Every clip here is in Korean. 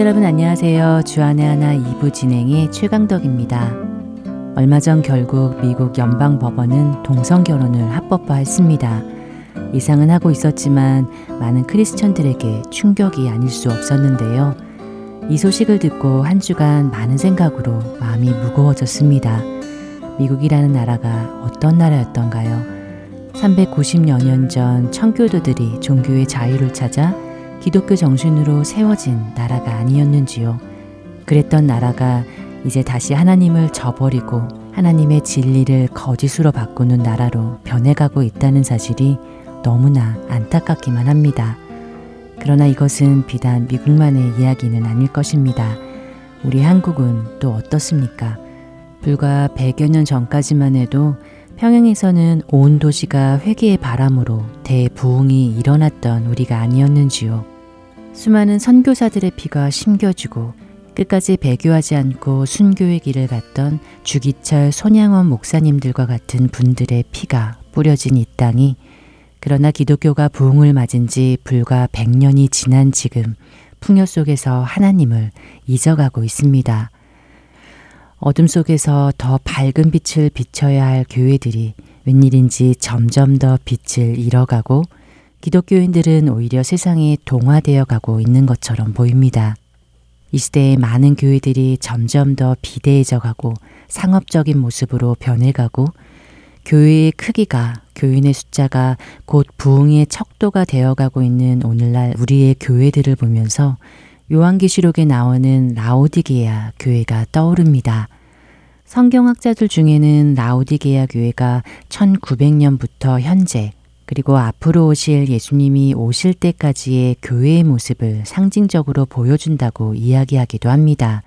애청자 여러분 안녕하세요. 주안의 하나 2부 진행의 최강덕입니다. 얼마 전 결국 미국 연방 법원은 동성 결혼을 합법화했습니다. 이상은 하고 있었지만 많은 크리스천들에게 충격이 아닐 수 없었는데요. 이 소식을 듣고 한 주간 많은 생각으로 마음이 무거워졌습니다. 미국이라는 나라가 어떤 나라였던가요? 390여 년 전 청교도들이 종교의 자유를 찾아 기독교 정신으로 세워진 나라가 아니었는지요. 그랬던 나라가 이제 다시 하나님을 저버리고 하나님의 진리를 거짓으로 바꾸는 나라로 변해가고 있다는 사실이 너무나 안타깝기만 합니다. 그러나 이것은 비단 미국만의 이야기는 아닐 것입니다. 우리 한국은 또 어떻습니까? 불과 100여 년 전까지만 해도 평양에서는 온 도시가 회개의 바람으로 대부흥이 일어났던 우리가 아니었는지요. 수많은 선교사들의 피가 심겨지고 끝까지 배교하지 않고 순교의 길을 갔던 주기철 손양원 목사님들과 같은 분들의 피가 뿌려진 이 땅이 그러나 기독교가 부흥을 맞은 지 불과 100년이 지난 지금 풍요 속에서 하나님을 잊어가고 있습니다. 어둠 속에서 더 밝은 빛을 비춰야 할 교회들이 웬일인지 점점 더 빛을 잃어가고 기독교인들은 오히려 세상에 동화되어 가고 있는 것처럼 보입니다. 이 시대에 많은 교회들이 점점 더 비대해져 가고 상업적인 모습으로 변해가고 교회의 크기가 교인의 숫자가 곧 부흥의 척도가 되어가고 있는 오늘날 우리의 교회들을 보면서 요한계시록에 나오는 라오디게아 교회가 떠오릅니다. 성경학자들 중에는 라오디게아 교회가 1900년부터 현재 그리고 앞으로 오실 예수님이 오실 때까지의 교회의 모습을 상징적으로 보여준다고 이야기하기도 합니다.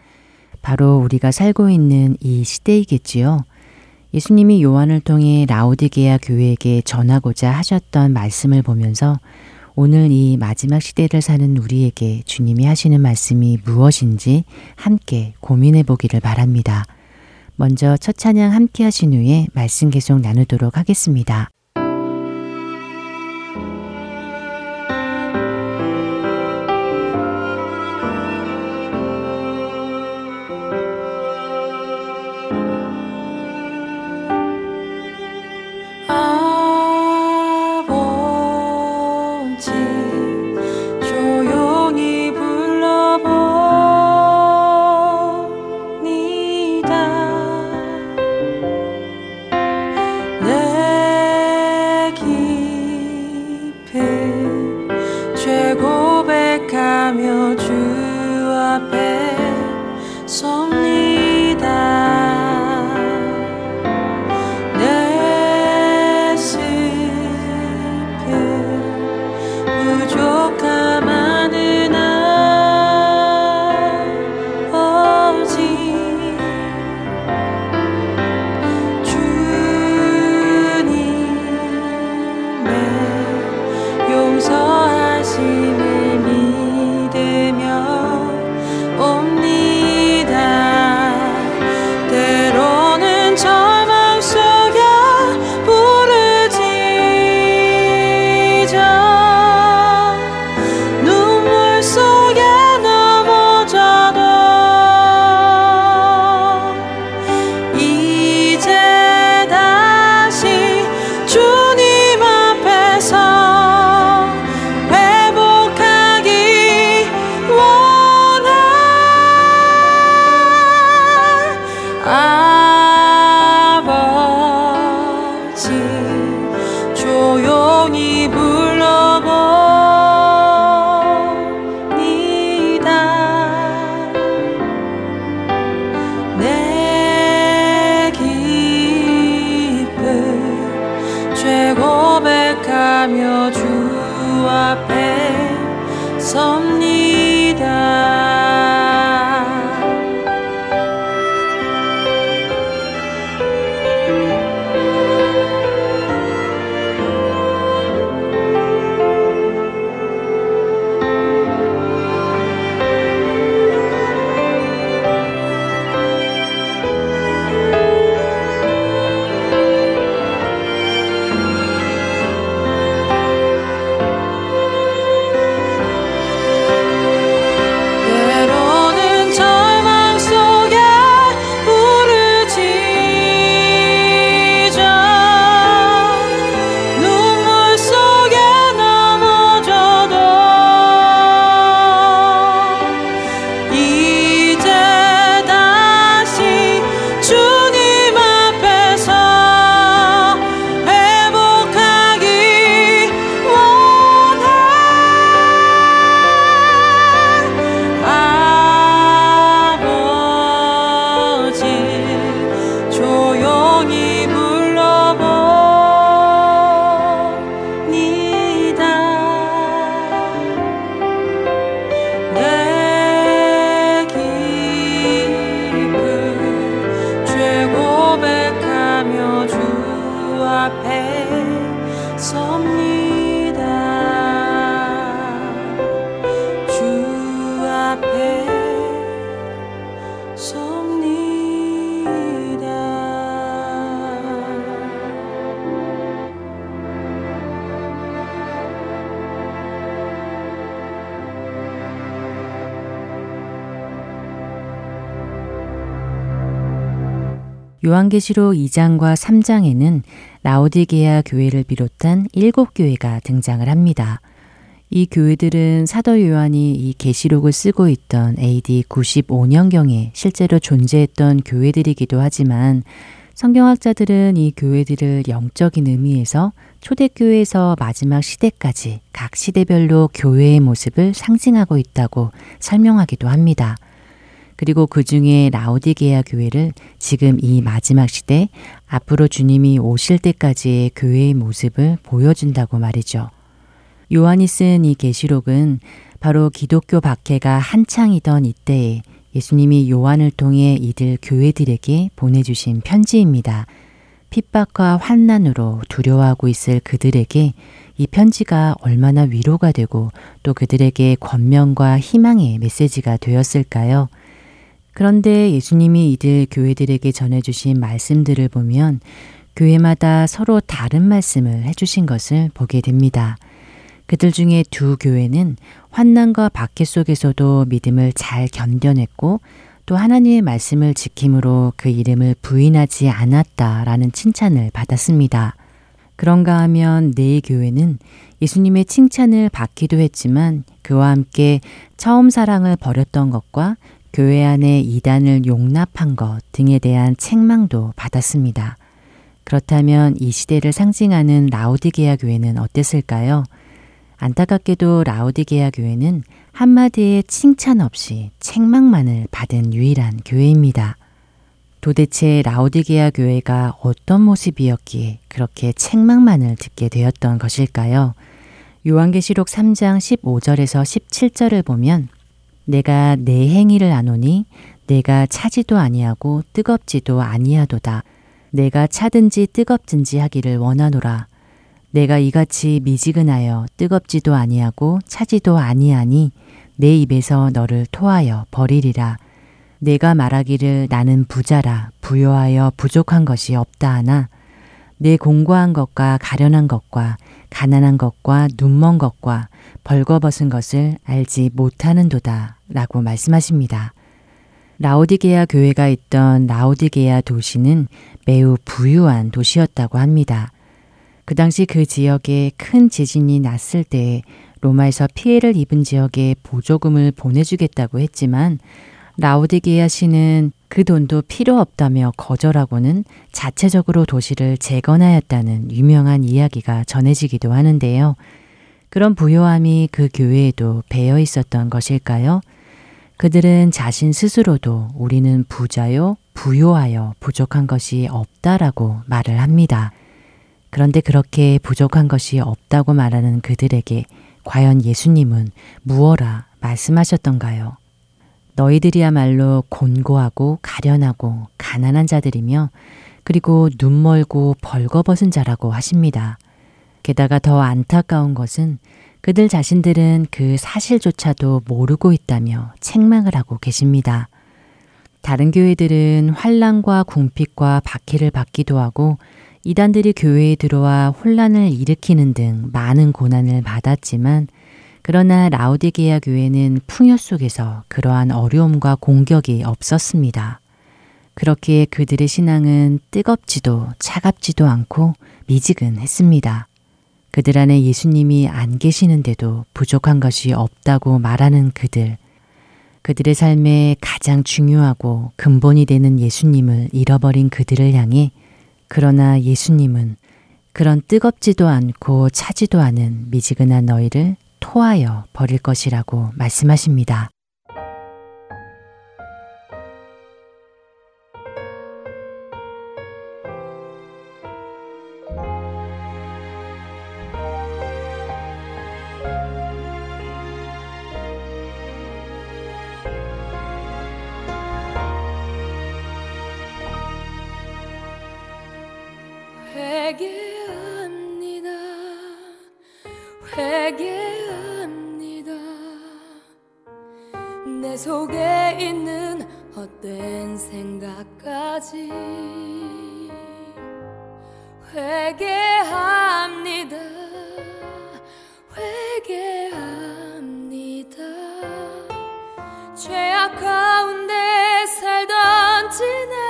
바로 우리가 살고 있는 이 시대이겠지요. 예수님이 요한을 통해 라오디게아 교회에게 전하고자 하셨던 말씀을 보면서 오늘 이 마지막 시대를 사는 우리에게 주님이 하시는 말씀이 무엇인지 함께 고민해 보기를 바랍니다. 먼저 첫 찬양 함께 하신 후에 말씀 계속 나누도록 하겠습니다. 요한계시록 2장과 3장에는 라오디게아 교회를 비롯한 7교회가 등장을 합니다. 이 교회들은 사도 요한이 이 계시록을 쓰고 있던 AD 95년경에 실제로 존재했던 교회들이기도 하지만 성경학자들은 이 교회들을 영적인 의미에서 초대교회에서 마지막 시대까지 각 시대별로 교회의 모습을 상징하고 있다고 설명하기도 합니다. 그리고 그 중에 라오디게아 교회를 지금 이 마지막 시대 앞으로 주님이 오실 때까지의 교회의 모습을 보여준다고 말이죠. 요한이 쓴 이 계시록은 바로 기독교 박해가 한창이던 이때에 예수님이 요한을 통해 이들 교회들에게 보내주신 편지입니다. 핍박과 환난으로 두려워하고 있을 그들에게 이 편지가 얼마나 위로가 되고 또 그들에게 권면과 희망의 메시지가 되었을까요? 그런데 예수님이 이들 교회들에게 전해주신 말씀들을 보면 교회마다 서로 다른 말씀을 해주신 것을 보게 됩니다. 그들 중에 두 교회는 환난과 박해 속에서도 믿음을 잘 견뎌냈고 또 하나님의 말씀을 지킴으로 그 이름을 부인하지 않았다라는 칭찬을 받았습니다. 그런가 하면 네 교회는 예수님의 칭찬을 받기도 했지만 그와 함께 처음 사랑을 버렸던 것과 교회 안에 이단을 용납한 것 등에 대한 책망도 받았습니다. 그렇다면 이 시대를 상징하는 라우디게아 교회는 어땠을까요? 안타깝게도 라우디게아 교회는 한마디의 칭찬 없이 책망만을 받은 유일한 교회입니다. 도대체 라우디게아 교회가 어떤 모습이었기에 그렇게 책망만을 듣게 되었던 것일까요? 요한계시록 3장 15절에서 17절을 보면 내가 내 행위를 아노니 내가 차지도 아니하고 뜨겁지도 아니하도다. 내가 차든지 뜨겁든지 하기를 원하노라. 내가 이같이 미지근하여 뜨겁지도 아니하고 차지도 아니하니 내 입에서 너를 토하여 버리리라. 내가 말하기를 나는 부자라 부여하여 부족한 것이 없다 하나 내 공고한 것과 가련한 것과 가난한 것과 눈먼 것과 벌거벗은 것을 알지 못하는도다 라고 말씀하십니다. 라오디게아 교회가 있던 라오디게아 도시는 매우 부유한 도시였다고 합니다. 그 당시 그 지역에 큰 지진이 났을 때 로마에서 피해를 입은 지역에 보조금을 보내주겠다고 했지만 라우디게아 시는 그 돈도 필요 없다며 거절하고는 자체적으로 도시를 재건하였다는 유명한 이야기가 전해지기도 하는데요. 그런 부요함이 그 교회에도 배어 있었던 것일까요? 그들은 자신 스스로도 우리는 부자요, 부요하여 부족한 것이 없다라고 말을 합니다. 그런데 그렇게 부족한 것이 없다고 말하는 그들에게 과연 예수님은 무어라 말씀하셨던가요? 너희들이야말로 곤고하고 가련하고 가난한 자들이며 그리고 눈멀고 벌거벗은 자라고 하십니다. 게다가 더 안타까운 것은 그들 자신들은 그 사실조차도 모르고 있다며 책망을 하고 계십니다. 다른 교회들은 환란과 궁핍과 박해를 받기도 하고 이단들이 교회에 들어와 혼란을 일으키는 등 많은 고난을 받았지만 그러나 라우디게아 교회는 풍요 속에서 그러한 어려움과 공격이 없었습니다. 그렇기에 그들의 신앙은 뜨겁지도 차갑지도 않고 미지근했습니다. 그들 안에 예수님이 안 계시는데도 부족한 것이 없다고 말하는 그들. 그들의 삶에 가장 중요하고 근본이 되는 예수님을 잃어버린 그들을 향해 그러나 예수님은 그런 뜨겁지도 않고 차지도 않은 미지근한 너희를 토하여 버릴 것이라고 말씀하십니다. 회개합니다. 내 속에 있는 헛된 생각까지 회개합니다. 회개합니다. 죄악 가운데 살던 지난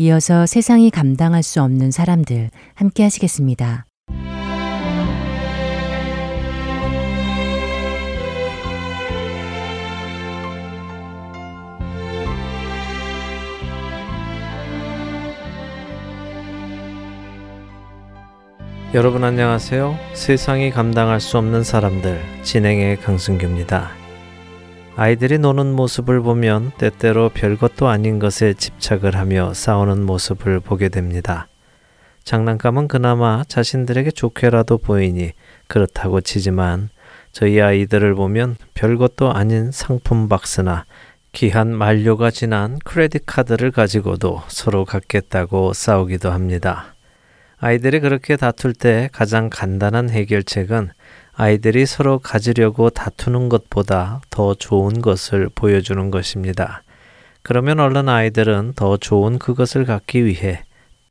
이어서 세상이 감당할 수 없는 사람들 함께 하시겠습니다. 여러분 안녕하세요. 세상이 감당할 수 없는 사람들 진행의 강승규입니다. 아이들이 노는 모습을 보면 때때로 별것도 아닌 것에 집착을 하며 싸우는 모습을 보게 됩니다. 장난감은 그나마 자신들에게 좋게라도 보이니 그렇다고 치지만 저희 아이들을 보면 별것도 아닌 상품 박스나 귀한 만료가 지난 크레딧 카드를 가지고도 서로 갖겠다고 싸우기도 합니다. 아이들이 그렇게 다툴 때 가장 간단한 해결책은 아이들이 서로 가지려고 다투는 것보다 더 좋은 것을 보여주는 것입니다. 그러면 얼른 아이들은 더 좋은 그것을 갖기 위해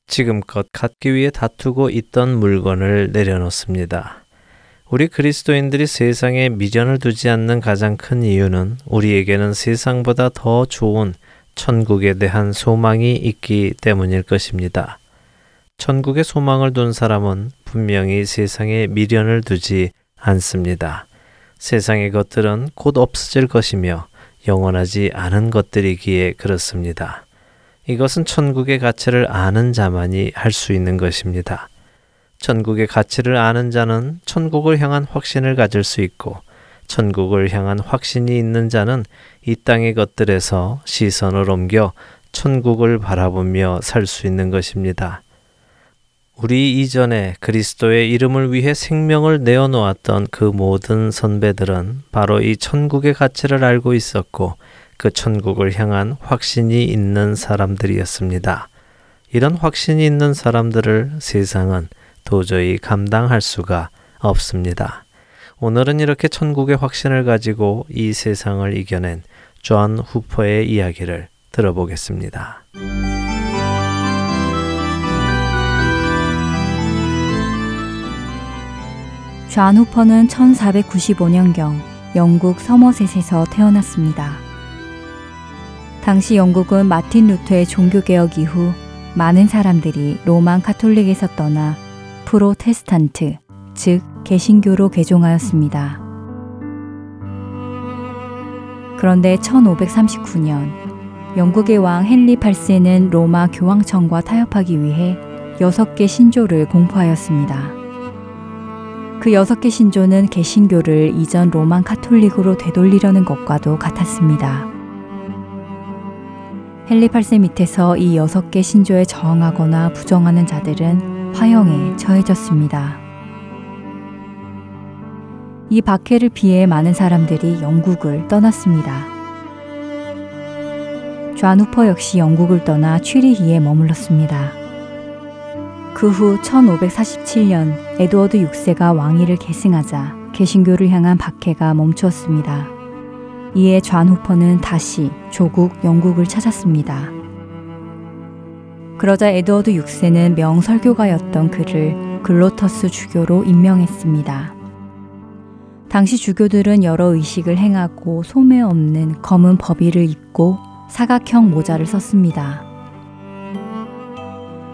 지금껏 갖기 위해 다투고 있던 물건을 내려놓습니다. 우리 그리스도인들이 세상에 미련을 두지 않는 가장 큰 이유는 우리에게는 세상보다 더 좋은 천국에 대한 소망이 있기 때문일 것입니다. 천국의 소망을 둔 사람은 분명히 세상에 미련을 두지 않습니다. 세상의 것들은 곧 없어질 것이며 영원하지 않은 것들이기에 그렇습니다. 이것은 천국의 가치를 아는 자만이 할 수 있는 것입니다. 천국의 가치를 아는 자는 천국을 향한 확신을 가질 수 있고, 천국을 향한 확신이 있는 자는 이 땅의 것들에서 시선을 옮겨 천국을 바라보며 살 수 있는 것입니다. 우리 이전에 그리스도의 이름을 위해 생명을 내어놓았던 그 모든 선배들은 바로 이 천국의 가치를 알고 있었고 그 천국을 향한 확신이 있는 사람들이었습니다. 이런 확신이 있는 사람들을 세상은 도저히 감당할 수가 없습니다. 오늘은 이렇게 천국의 확신을 가지고 이 세상을 이겨낸 존 후퍼의 이야기를 들어보겠습니다. 존 후퍼는 1495년경 영국 서머셋에서 태어났습니다. 당시 영국은 마틴 루터의 종교개혁 이후 많은 사람들이 Roman Catholic에서 떠나 프로테스탄트, 즉 개신교로 개종하였습니다. 그런데 1539년 영국의 왕 헨리 8세는 로마 교황청과 타협하기 위해 여섯 개 신조를 공포하였습니다. 그 여섯 개 신조는 개신교를 이전 로만 카톨릭으로 되돌리려는 것과도 같았습니다. 헨리 8세 밑에서 이 여섯 개 신조에 저항하거나 부정하는 자들은 화형에 처해졌습니다. 이 박해를 피해 많은 사람들이 영국을 떠났습니다. 좌누퍼 역시 영국을 떠나 취리히에 머물렀습니다. 그 후 1547년 에드워드 6세가 왕위를 계승하자 개신교를 향한 박해가 멈추었습니다. 이에 좌 후퍼는 다시 조국 영국을 찾았습니다. 그러자 에드워드 6세는 명설교가였던 그를 글로터스 주교로 임명했습니다. 당시 주교들은 여러 의식을 행하고 소매 없는 검은 법의를 입고 사각형 모자를 썼습니다.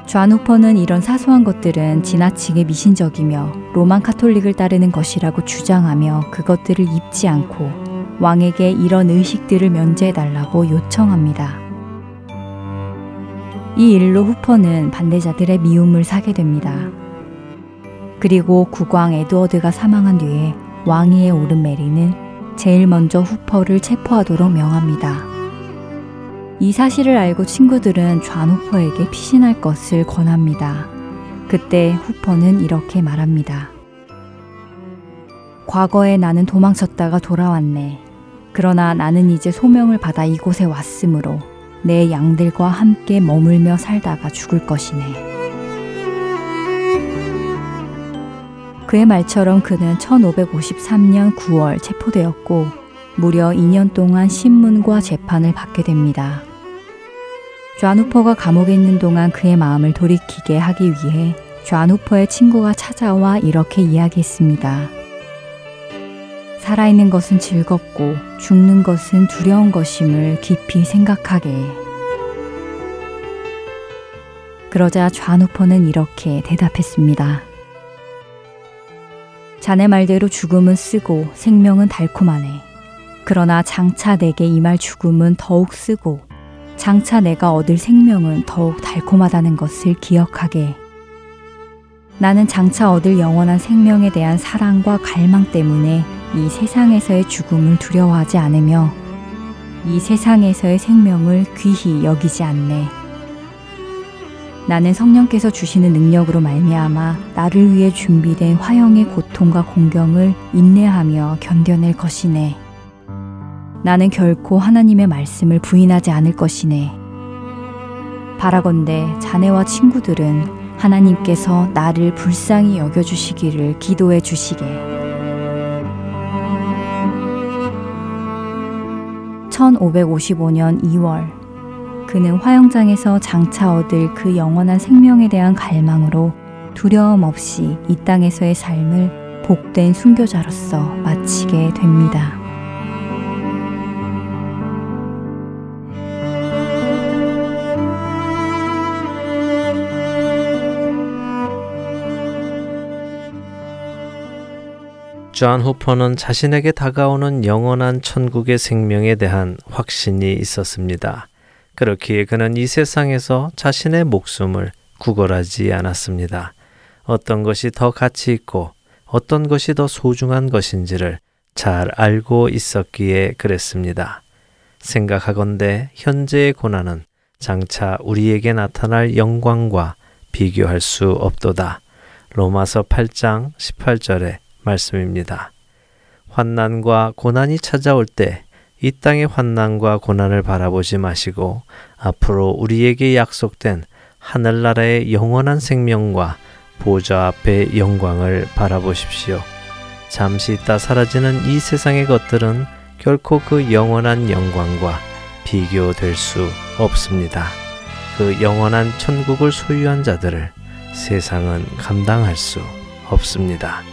좌누퍼는 이런 사소한 것들은 지나치게 미신적이며 로만 카톨릭을 따르는 것이라고 주장하며 그것들을 입지 않고 왕에게 이런 의식들을 면제해달라고 요청합니다. 이 일로 후퍼는 반대자들의 미움을 사게 됩니다. 그리고 국왕 에드워드가 사망한 뒤에 왕위에 오른 메리는 제일 먼저 후퍼를 체포하도록 명합니다. 이 사실을 알고 친구들은 좌 후퍼에게 피신할 것을 권합니다. 그때 후퍼는 이렇게 말합니다. 과거에 나는 도망쳤다가 돌아왔네. 그러나 나는 이제 소명을 받아 이곳에 왔으므로 내 양들과 함께 머물며 살다가 죽을 것이네. 그의 말처럼 그는 1553년 9월 체포되었고 무려 2년 동안 신문과 재판을 받게 됩니다. 좌누퍼가 감옥에 있는 동안 그의 마음을 돌이키게 하기 위해 좌누퍼의 친구가 찾아와 이렇게 이야기했습니다. 살아있는 것은 즐겁고 죽는 것은 두려운 것임을 깊이 생각하게. 그러자 좌누퍼는 이렇게 대답했습니다. 자네 말대로 죽음은 쓰고 생명은 달콤하네. 그러나 장차 내게 임할 죽음은 더욱 쓰고 장차 내가 얻을 생명은 더욱 달콤하다는 것을 기억하게. 나는 장차 얻을 영원한 생명에 대한 사랑과 갈망 때문에 이 세상에서의 죽음을 두려워하지 않으며 이 세상에서의 생명을 귀히 여기지 않네. 나는 성령께서 주시는 능력으로 말미암아 나를 위해 준비된 화형의 고통과 공경을 인내하며 견뎌낼 것이네. 나는 결코 하나님의 말씀을 부인하지 않을 것이네. 바라건대 자네와 친구들은 하나님께서 나를 불쌍히 여겨주시기를 기도해 주시게. 1555년 2월 그는 화형장에서 장차 얻을 그 영원한 생명에 대한 갈망으로 두려움 없이 이 땅에서의 삶을 복된 순교자로서 마치게 됩니다. 존 후퍼는 자신에게 다가오는 영원한 천국의 생명에 대한 확신이 있었습니다. 그렇기에 그는 이 세상에서 자신의 목숨을 구걸하지 않았습니다. 어떤 것이 더 가치 있고 어떤 것이 더 소중한 것인지를 잘 알고 있었기에 그랬습니다. 생각하건대 현재의 고난은 장차 우리에게 나타날 영광과 비교할 수 없도다. 로마서 8장 18절에 말씀입니다. 환난과 고난이 찾아올 때 이 땅의 환난과 고난을 바라보지 마시고 앞으로 우리에게 약속된 하늘나라의 영원한 생명과 보좌 앞의 영광을 바라보십시오. 잠시 있다 사라지는 이 세상의 것들은 결코 그 영원한 영광과 비교될 수 없습니다. 그 영원한 천국을 소유한 자들을 세상은 감당할 수 없습니다.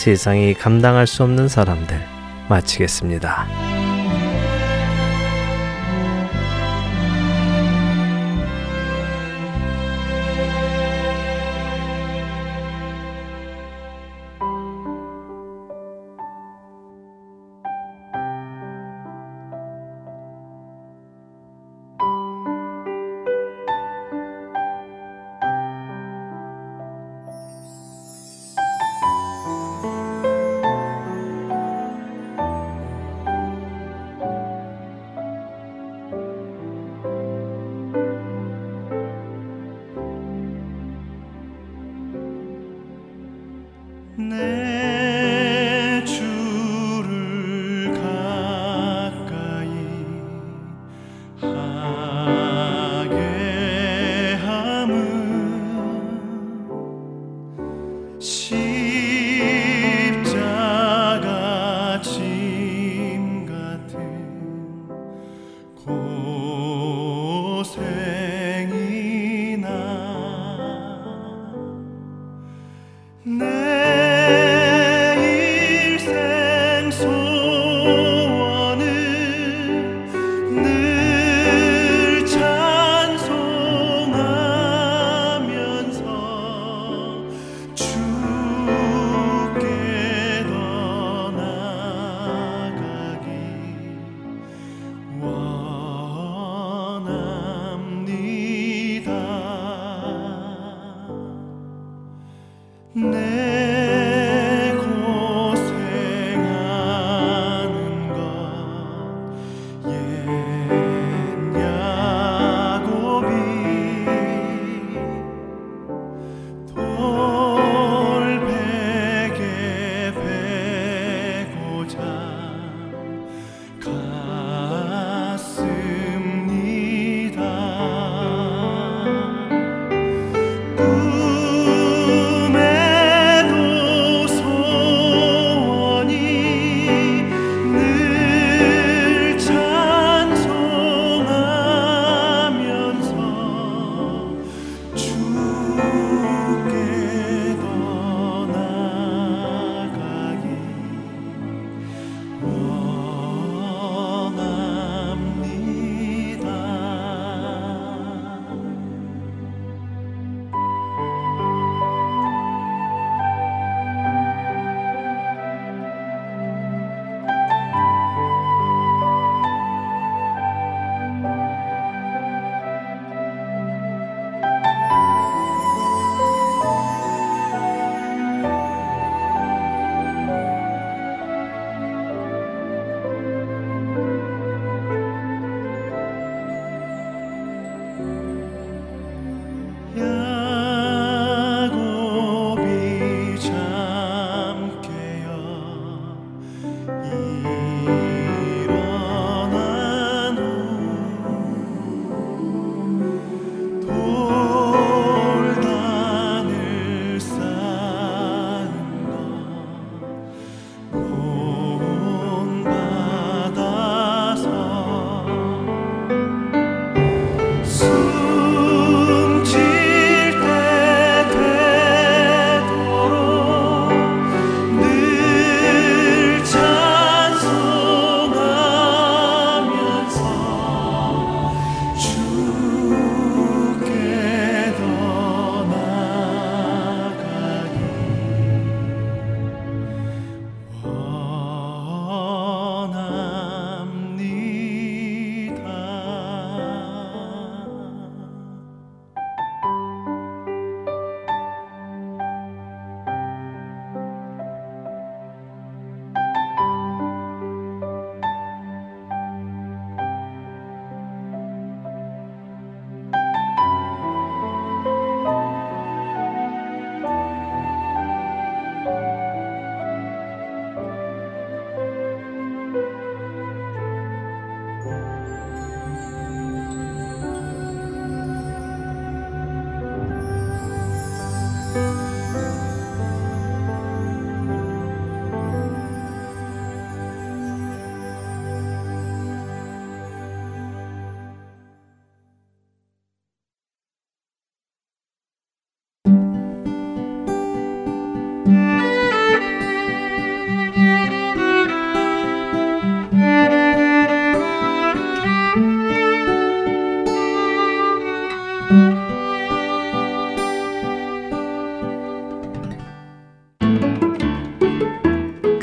세상이 감당할 수 없는 사람들 마치겠습니다.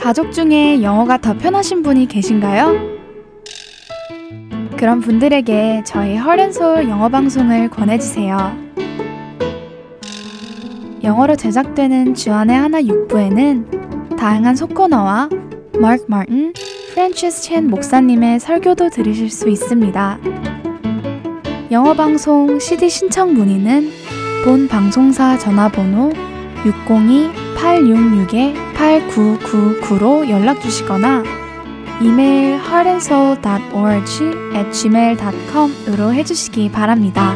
가족 중에 영어가 더 편하신 분이 계신가요? 그런 분들에게 저희 Heart and Soul 영어 방송을 권해주세요. 영어로 제작되는 주안의 하나 6부에는 다양한 속 코너와 마크 마틴, 프랜시스 챈 목사님의 설교도 들으실 수 있습니다. 영어 방송 CD 신청 문의는 본 방송사 전화번호 602-866-8999로 연락 주시거나 이메일 heartandsoul.org gmail.com으로 해주시기 바랍니다.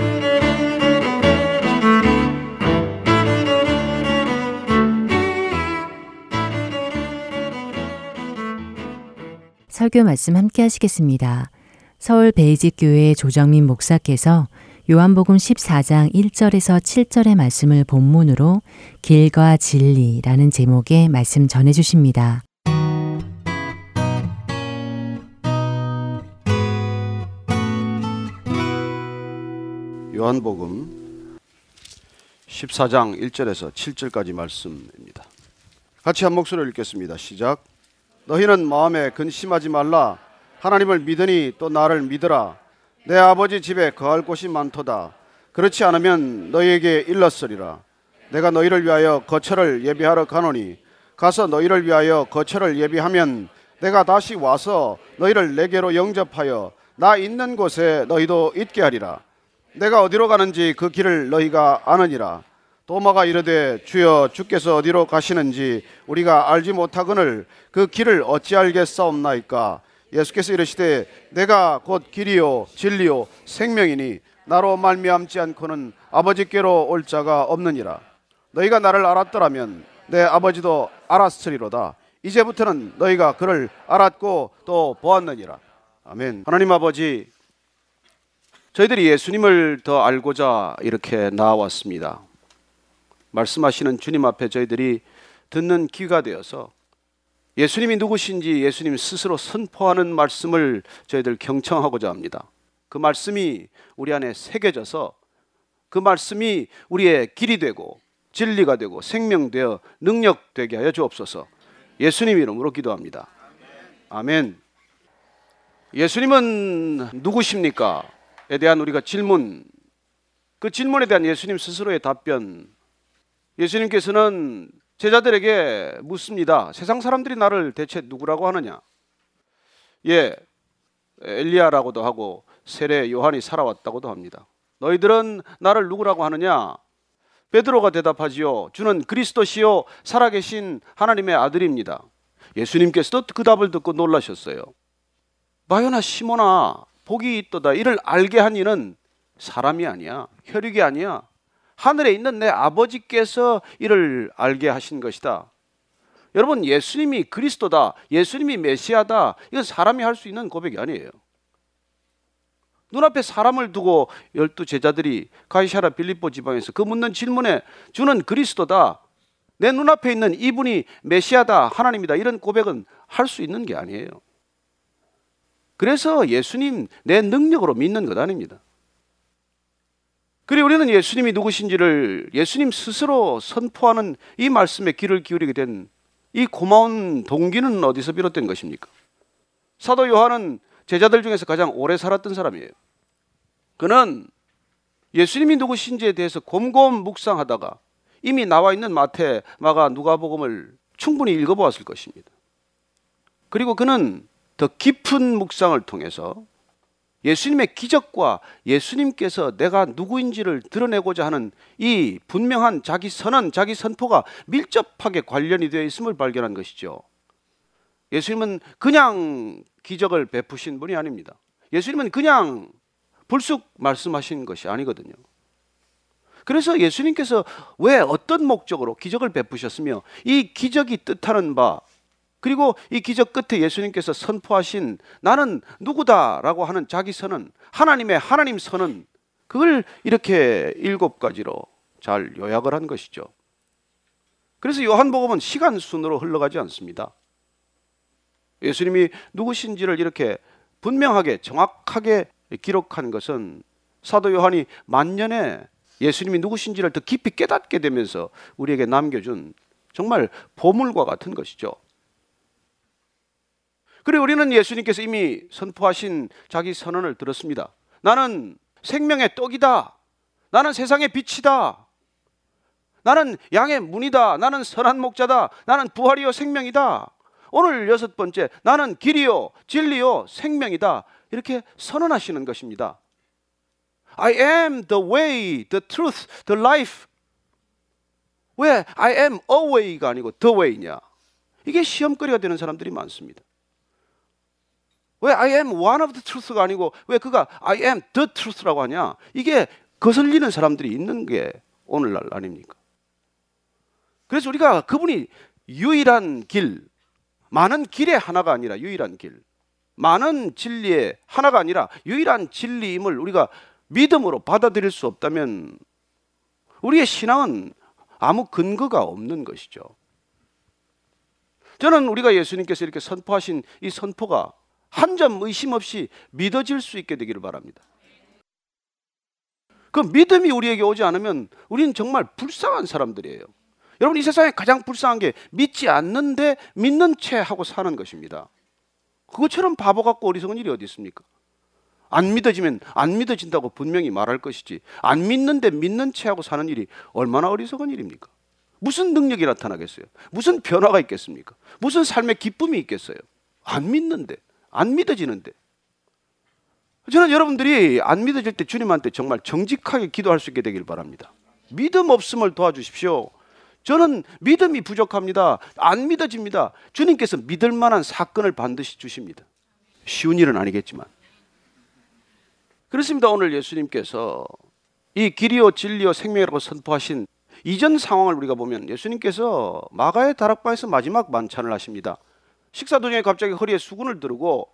설교 말씀 함께 하시겠습니다. 서울 베이직 교회 조정민 목사께서 요한복음 14장 1절에서 7절의 말씀을 본문으로 길과 진리라는 제목의 말씀 전해 주십니다. 요한복음 14장 1절에서 7절까지 말씀입니다. 같이 한 목소리를 읽겠습니다. 시작. 너희는 마음에 근심하지 말라. 하나님을 믿으니 또 나를 믿으라. 내 아버지 집에 거할 곳이 많도다. 그렇지 않으면 너희에게 일렀으리라. 내가 너희를 위하여 거처를 예비하러 가노니 가서 너희를 위하여 거처를 예비하면 내가 다시 와서 너희를 내게로 영접하여 나 있는 곳에 너희도 있게 하리라. 내가 어디로 가는지 그 길을 너희가 아느니라. 도마가 이르되 주여 주께서 어디로 가시는지 우리가 알지 못하거늘 그 길을 어찌 알겠사옵나이까 예수께서 이르시되 내가 곧 길이요 진리요 생명이니 나로 말미암지 않고는 아버지께로 올 자가 없느니라. 너희가 나를 알았더라면 내 아버지도 알았으리로다. 이제부터는 너희가 그를 알았고 또 보았느니라. 아멘. 하나님 아버지 저희들이 예수님을 더 알고자 이렇게 나왔습니다. 말씀하시는 주님 앞에 저희들이 듣는 귀가 되어서 예수님이 누구신지 예수님 스스로 선포하는 말씀을 저희들 경청하고자 합니다. 그 말씀이 우리 안에 새겨져서 그 말씀이 우리의 길이 되고 진리가 되고 생명되어 능력되게 하여 주옵소서. 예수님 이름으로 기도합니다. 아멘. 예수님은 누구십니까? 에 대한 우리가 질문 그 질문에 대한 예수님 스스로의 답변 예수님께서는 제자들에게 묻습니다. 세상 사람들이 나를 대체 누구라고 하느냐? 예, 엘리야라고도 하고 세례 요한이 살아왔다고도 합니다. 너희들은 나를 누구라고 하느냐? 베드로가 대답하지요. 주는 그리스도시요 살아계신 하나님의 아들입니다. 예수님께서도 그 답을 듣고 놀라셨어요. 마요나 시모나 복이 있도다 이를 알게 한 이는 사람이 아니야. 혈육이 아니야. 하늘에 있는 내 아버지께서 이를 알게 하신 것이다. 여러분 예수님이 그리스도다. 예수님이 메시아다. 이건 사람이 할 수 있는 고백이 아니에요. 눈앞에 사람을 두고 열두 제자들이 가이샤라 빌립보 지방에서 그 묻는 질문에 주는 그리스도다. 내 눈앞에 있는 이분이 메시아다. 하나님이다. 이런 고백은 할 수 있는 게 아니에요. 그래서 예수님 내 능력으로 믿는 것 아닙니다. 그리고 우리는 예수님이 누구신지를 예수님 스스로 선포하는 이 말씀에 귀를 기울이게 된 이 고마운 동기는 어디서 비롯된 것입니까? 사도 요한은 제자들 중에서 가장 오래 살았던 사람이에요. 그는 예수님이 누구신지에 대해서 곰곰 묵상하다가 이미 나와 있는 마태, 마가, 누가복음을 충분히 읽어보았을 것입니다. 그리고 그는 더 깊은 묵상을 통해서 예수님의 기적과 예수님께서 내가 누구인지를 드러내고자 하는 이 분명한 자기 선언, 자기 선포가 밀접하게 관련이 되어 있음을 발견한 것이죠. 예수님은 그냥 기적을 베푸신 분이 아닙니다. 예수님은 그냥 불쑥 말씀하신 것이 아니거든요. 그래서 예수님께서 왜 어떤 목적으로 기적을 베푸셨으며 이 기적이 뜻하는 바 그리고 이 기적 끝에 예수님께서 선포하신 나는 누구다라고 하는 자기 선은 하나님의 하나님 선은 그걸 이렇게 일곱 가지로 잘 요약을 한 것이죠. 그래서 요한복음은 시간 순으로 흘러가지 않습니다. 예수님이 누구신지를 이렇게 분명하게 정확하게 기록한 것은 사도 요한이 만년에 예수님이 누구신지를 더 깊이 깨닫게 되면서 우리에게 남겨준 정말 보물과 같은 것이죠. 그리고 우리는 예수님께서 이미 선포하신 자기 선언을 들었습니다. 나는 생명의 떡이다. 나는 세상의 빛이다. 나는 양의 문이다. 나는 선한 목자다. 나는 부활이요 생명이다. 오늘 여섯 번째, 나는 길이요 진리요 생명이다. 이렇게 선언하시는 것입니다. I am the way, the truth, the life. 왜 I am a way가 아니고 the way냐? 이게 시험거리가 되는 사람들이 많습니다. 왜 I am one of the truth가 아니고 왜 그가 I am the truth라고 하냐? 이게 거슬리는 사람들이 있는 게 오늘날 아닙니까? 그래서 우리가 그분이 유일한 길, 많은 길의 하나가 아니라 유일한 길, 많은 진리의 하나가 아니라 유일한 진리임을 우리가 믿음으로 받아들일 수 없다면 우리의 신앙은 아무 근거가 없는 것이죠. 저는 우리가 예수님께서 이렇게 선포하신 이 선포가 한 점 의심 없이 믿어질 수 있게 되기를 바랍니다. 그 믿음이 우리에게 오지 않으면 우리는 정말 불쌍한 사람들이에요. 여러분 이 세상에 가장 불쌍한 게 믿지 않는데 믿는 채 하고 사는 것입니다. 그것처럼 바보 같고 어리석은 일이 어디 있습니까? 안 믿어지면 안 믿어진다고 분명히 말할 것이지 안 믿는데 믿는 채 하고 사는 일이 얼마나 어리석은 일입니까? 무슨 능력이 나타나겠어요? 무슨 변화가 있겠습니까? 무슨 삶의 기쁨이 있겠어요? 안 믿는데 안 믿어지는데 저는 여러분들이 안 믿어질 때 주님한테 정말 정직하게 기도할 수 있게 되길 바랍니다. 믿음 없음을 도와주십시오. 저는 믿음이 부족합니다. 안 믿어집니다. 주님께서 믿을 만한 사건을 반드시 주십니다. 쉬운 일은 아니겠지만. 그렇습니다. 오늘 예수님께서 이 길이요 진리요 생명이라고 선포하신 이전 상황을 우리가 보면 예수님께서 마가의 다락방에서 마지막 만찬을 하십니다. 식사 도중에 갑자기 허리에 수건을 두르고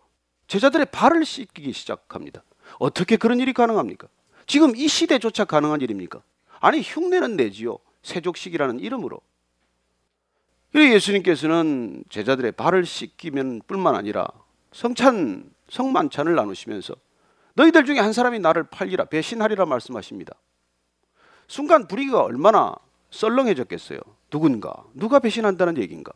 제자들의 발을 씻기기 시작합니다. 어떻게 그런 일이 가능합니까? 지금 이 시대조차 가능한 일입니까? 아니 흉내는 내지요. 세족식이라는 이름으로. 그리고 예수님께서는 제자들의 발을 씻기면 뿐만 아니라 성찬 성만찬을 나누시면서 너희들 중에 한 사람이 나를 팔리라 배신하리라 말씀하십니다. 순간 분위기가 얼마나 썰렁해졌겠어요. 누군가 누가 배신한다는 얘기인가?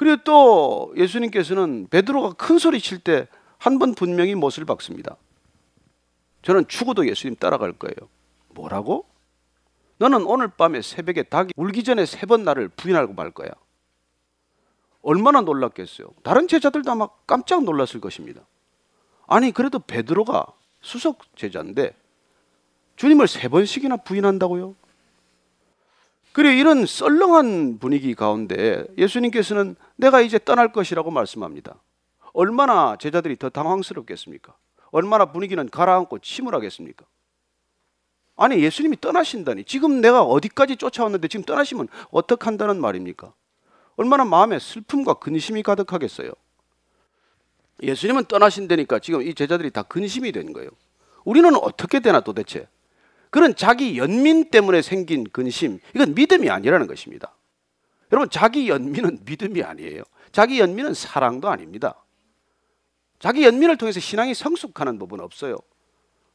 그리고 또 예수님께서는 베드로가 큰 소리 칠 때 한 번 분명히 못을 박습니다. 저는 죽어도 예수님 따라갈 거예요. 뭐라고? 너는 오늘 밤에 새벽에 닭이 울기 전에 세 번 나를 부인하고 말 거야. 얼마나 놀랐겠어요. 다른 제자들도 아마 깜짝 놀랐을 것입니다. 아니 그래도 베드로가 수석 제자인데 주님을 세 번씩이나 부인한다고요? 그래 이런 썰렁한 분위기 가운데 예수님께서는 내가 이제 떠날 것이라고 말씀합니다. 얼마나 제자들이 더 당황스럽겠습니까? 얼마나 분위기는 가라앉고 침울하겠습니까? 아니 예수님이 떠나신다니 지금 내가 어디까지 쫓아왔는데 지금 떠나시면 어떡한다는 말입니까? 얼마나 마음에 슬픔과 근심이 가득하겠어요. 예수님은 떠나신다니까 지금 이 제자들이 다 근심이 된 거예요. 우리는 어떻게 되나 도대체? 그런 자기 연민 때문에 생긴 근심, 이건 믿음이 아니라는 것입니다. 여러분, 자기 연민은 믿음이 아니에요. 자기 연민은 사랑도 아닙니다. 자기 연민을 통해서 신앙이 성숙하는 법은 없어요.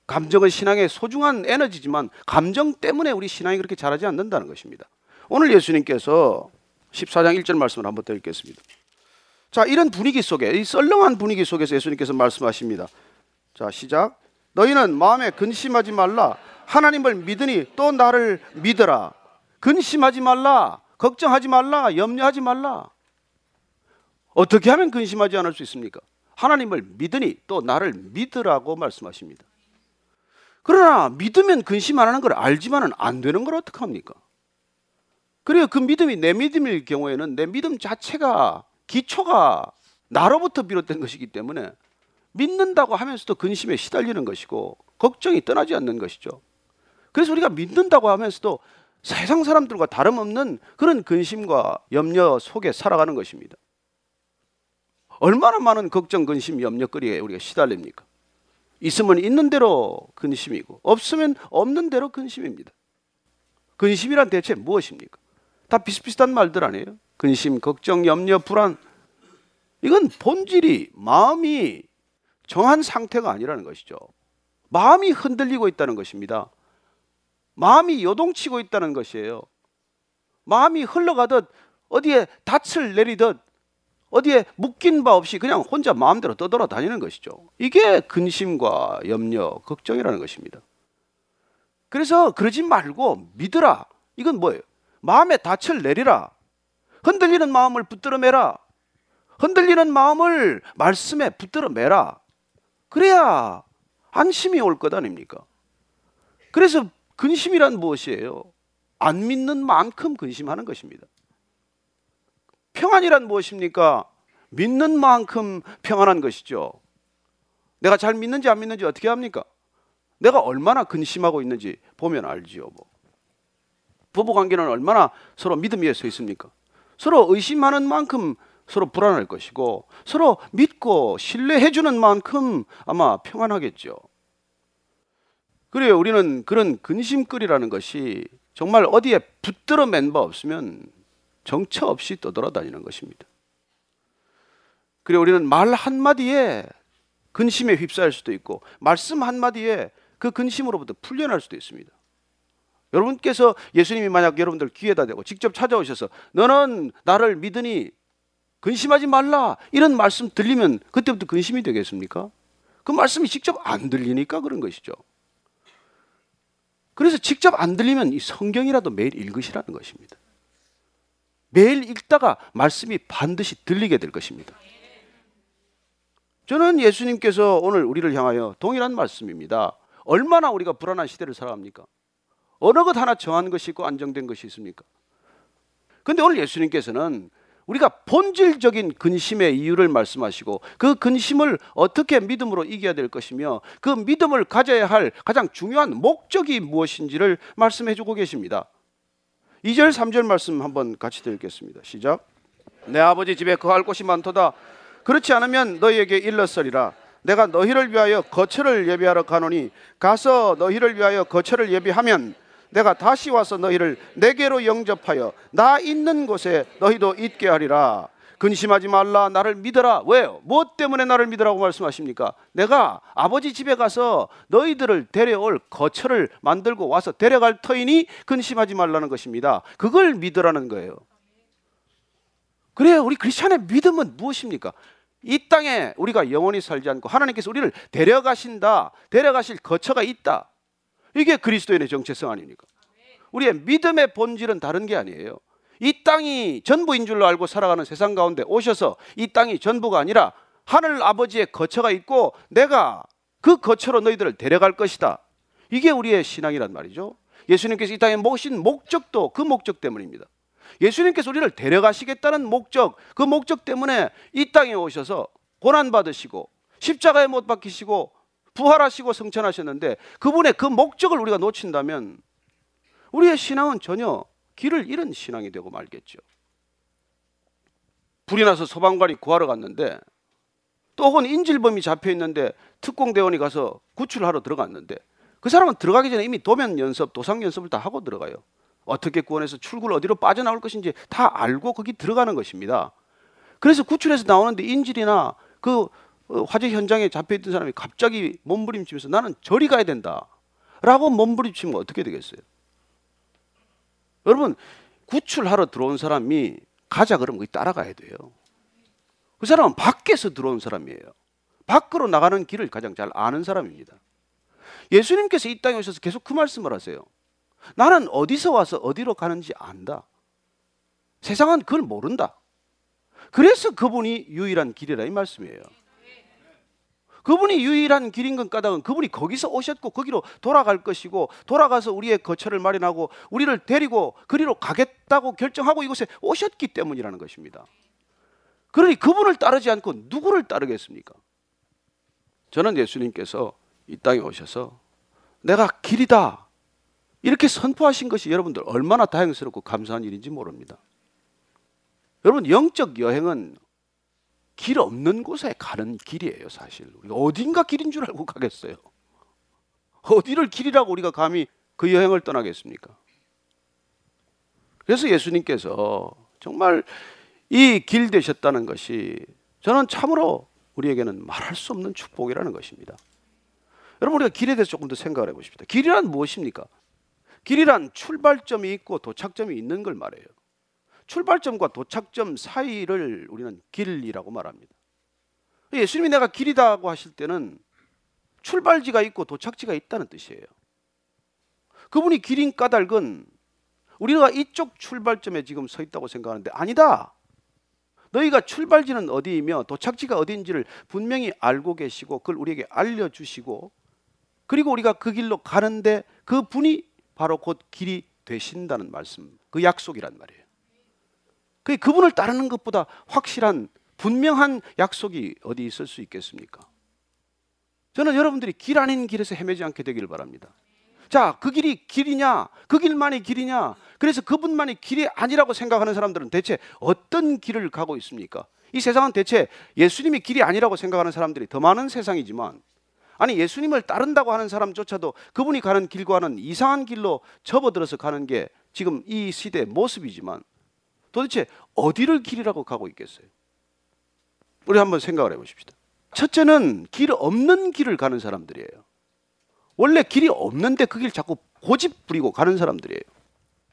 감정은 신앙의 소중한 에너지지만 감정 때문에 우리 신앙이 그렇게 자라지 않는다는 것입니다. 오늘 예수님께서 14장 1절 말씀을 한번 더 읽겠습니다. 자, 이런 분위기 속에 이 썰렁한 분위기 속에서 예수님께서 말씀하십니다. 자, 시작. 너희는 마음에 근심하지 말라. 하나님을 믿으니 또 나를 믿어라. 근심하지 말라. 걱정하지 말라. 염려하지 말라. 어떻게 하면 근심하지 않을 수 있습니까? 하나님을 믿으니 또 나를 믿으라고 말씀하십니다. 그러나 믿으면 근심 안 하는 걸 알지만은 안 되는 걸 어떡합니까? 그리고 그 믿음이 내 믿음일 경우에는 내 믿음 자체가 기초가 나로부터 비롯된 것이기 때문에 믿는다고 하면서도 근심에 시달리는 것이고 걱정이 떠나지 않는 것이죠. 그래서 우리가 믿는다고 하면서도 세상 사람들과 다름없는 그런 근심과 염려 속에 살아가는 것입니다. 얼마나 많은 걱정, 근심, 염려거리에 우리가 시달립니까? 있으면 있는 대로 근심이고 없으면 없는 대로 근심입니다. 근심이란 대체 무엇입니까? 다 비슷비슷한 말들 아니에요? 근심, 걱정, 염려, 불안. 이건 본질이 마음이 정한 상태가 아니라는 것이죠. 마음이 흔들리고 있다는 것입니다. 마음이 요동치고 있다는 것이에요. 마음이 흘러가듯 어디에 닻을 내리듯 어디에 묶인 바 없이 그냥 혼자 마음대로 떠돌아다니는 것이죠. 이게 근심과 염려, 걱정이라는 것입니다. 그래서 그러지 말고 믿으라. 이건 뭐예요? 마음에 닻을 내리라. 흔들리는 마음을 붙들어 매라. 흔들리는 마음을 말씀에 붙들어 매라. 그래야 안심이 올 것 아닙니까? 그래서 근심이란 무엇이에요? 안 믿는 만큼 근심하는 것입니다. 평안이란 무엇입니까? 믿는 만큼 평안한 것이죠. 내가 잘 믿는지 안 믿는지 어떻게 합니까? 내가 얼마나 근심하고 있는지 보면 알지요. 뭐. 부부 관계는 얼마나 서로 믿음 위에 서 있습니까? 서로 의심하는 만큼 서로 불안할 것이고 서로 믿고 신뢰해 주는 만큼 아마 평안하겠죠. 그래요. 우리는 그런 근심거리라는 것이 정말 어디에 붙들어 맨 바 없으면 정처 없이 떠돌아다니는 것입니다. 그래 우리는 말 한마디에 근심에 휩싸일 수도 있고 말씀 한마디에 그 근심으로부터 풀려날 수도 있습니다. 여러분께서 예수님이 만약 여러분들 귀에다 대고 직접 찾아오셔서 너는 나를 믿으니 근심하지 말라 이런 말씀 들리면 그때부터 근심이 되겠습니까? 그 말씀이 직접 안 들리니까 그런 것이죠. 그래서 직접 안 들리면 이 성경이라도 매일 읽으시라는 것입니다. 매일 읽다가 말씀이 반드시 들리게 될 것입니다. 저는 예수님께서 오늘 우리를 향하여 동일한 말씀입니다. 얼마나 우리가 불안한 시대를 살아갑니까? 어느 것 하나 정한 것이 있고 안정된 것이 있습니까? 근데 오늘 예수님께서는 우리가 본질적인 근심의 이유를 말씀하시고 그 근심을 어떻게 믿음으로 이겨야 될 것이며 그 믿음을 가져야 할 가장 중요한 목적이 무엇인지를 말씀해 주고 계십니다. 2절 3절 말씀 한번 같이 읽겠습니다. 시작. 내 아버지 집에 거할 곳이 많도다. 그렇지 않으면 너희에게 일렀으리라. 내가 너희를 위하여 거처를 예비하러 가노니 가서 너희를 위하여 거처를 예비하면 내가 다시 와서 너희를 내게로 영접하여 나 있는 곳에 너희도 있게 하리라. 근심하지 말라 나를 믿어라 왜요? 무엇 때문에 나를 믿으라고 말씀하십니까? 내가 아버지 집에 가서 너희들을 데려올 거처를 만들고 와서 데려갈 터이니 근심하지 말라는 것입니다 그걸 믿으라는 거예요 그래요 우리 크리스찬의 믿음은 무엇입니까? 이 땅에 우리가 영원히 살지 않고 하나님께서 우리를 데려가신다 데려가실 거처가 있다 이게 그리스도인의 정체성 아닙니까? 우리의 믿음의 본질은 다른 게 아니에요 이 땅이 전부인 줄로 알고 살아가는 세상 가운데 오셔서 이 땅이 전부가 아니라 하늘 아버지의 거처가 있고 내가 그 거처로 너희들을 데려갈 것이다. 이게 우리의 신앙이란 말이죠. 예수님께서 이 땅에 모신 목적도 그 목적 때문입니다. 예수님께서 우리를 데려가시겠다는 목적, 그 목적 때문에 이 땅에 오셔서 고난 받으시고 십자가에 못 박히시고 부활하시고 성천하셨는데 그분의 그 목적을 우리가 놓친다면 우리의 신앙은 전혀 길을 잃은 신앙이 되고 말겠죠. 불이 나서 소방관이 구하러 갔는데 또 혹은 인질범이 잡혀 있는데 특공대원이 가서 구출하러 들어갔는데 그 사람은 들어가기 전에 이미 도면 연습, 도상 연습을 다 하고 들어가요. 어떻게 구원해서 출구를 어디로 빠져나올 것인지 다 알고 거기 들어가는 것입니다. 그래서 구출해서 나오는데 인질이나 그 어, 화재 현장에 잡혀 있던 사람이 갑자기 몸부림치면서 나는 저리 가야 된다. 라고 몸부림치면 어떻게 되겠어요? 여러분 구출하러 들어온 사람이 가자 그러면 거기 따라가야 돼요. 그 사람은 밖에서 들어온 사람이에요. 밖으로 나가는 길을 가장 잘 아는 사람입니다. 예수님께서 이 땅에 오셔서 계속 그 말씀을 하세요. 나는 어디서 와서 어디로 가는지 안다. 세상은 그걸 모른다. 그래서 그분이 유일한 길이라 이 말씀이에요. 그분이 유일한 길인 건 까닭은 그분이 거기서 오셨고 거기로 돌아갈 것이고 돌아가서 우리의 거처를 마련하고 우리를 데리고 그리로 가겠다고 결정하고 이곳에 오셨기 때문이라는 것입니다. 그러니 그분을 따르지 않고 누구를 따르겠습니까? 저는 예수님께서 이 땅에 오셔서 내가 길이다 이렇게 선포하신 것이 여러분들 얼마나 다행스럽고 감사한 일인지 모릅니다. 여러분 영적 여행은 길 없는 곳에 가는 길이에요, 사실. 우리가 어딘가 길인 줄 알고 가겠어요. 어디를 길이라고 우리가 감히 그 여행을 떠나겠습니까? 그래서 예수님께서 정말 이 길 되셨다는 것이 저는 참으로 우리에게는 말할 수 없는 축복이라는 것입니다. 여러분 우리가 길에 대해서 조금 더 생각을 해보십시다. 길이란 무엇입니까? 길이란 출발점이 있고 도착점이 있는 걸 말해요. 출발점과 도착점 사이를 우리는 길이라고 말합니다. 예수님이 내가 길이다고 하실 때는 출발지가 있고 도착지가 있다는 뜻이에요. 그분이 길인 까닭은 우리가 이쪽 출발점에 지금 서 있다고 생각하는데 아니다. 너희가 출발지는 어디이며 도착지가 어디인지를 분명히 알고 계시고 그걸 우리에게 알려주시고 그리고 우리가 그 길로 가는데 그 분이 바로 곧 길이 되신다는 말씀, 그 약속이란 말이에요. 그 그분을 따르는 것보다 확실한 분명한 약속이 어디 있을 수 있겠습니까? 저는 여러분들이 길 아닌 길에서 헤매지 않게 되기를 바랍니다. 자, 그 길이 길이냐? 그 길만이 길이냐? 그래서 그분만이 길이 아니라고 생각하는 사람들은 대체 어떤 길을 가고 있습니까? 이 세상은 대체 예수님이 길이 아니라고 생각하는 사람들이 더 많은 세상이지만 아니 예수님을 따른다고 하는 사람조차도 그분이 가는 길과는 이상한 길로 접어들어서 가는 게 지금 이 시대의 모습이지만 도대체 어디를 길이라고 가고 있겠어요? 우리 한번 생각을 해보십시다. 첫째는 길 없는 길을 가는 사람들이에요. 원래 길이 없는데 그 길 자꾸 고집 부리고 가는 사람들이에요.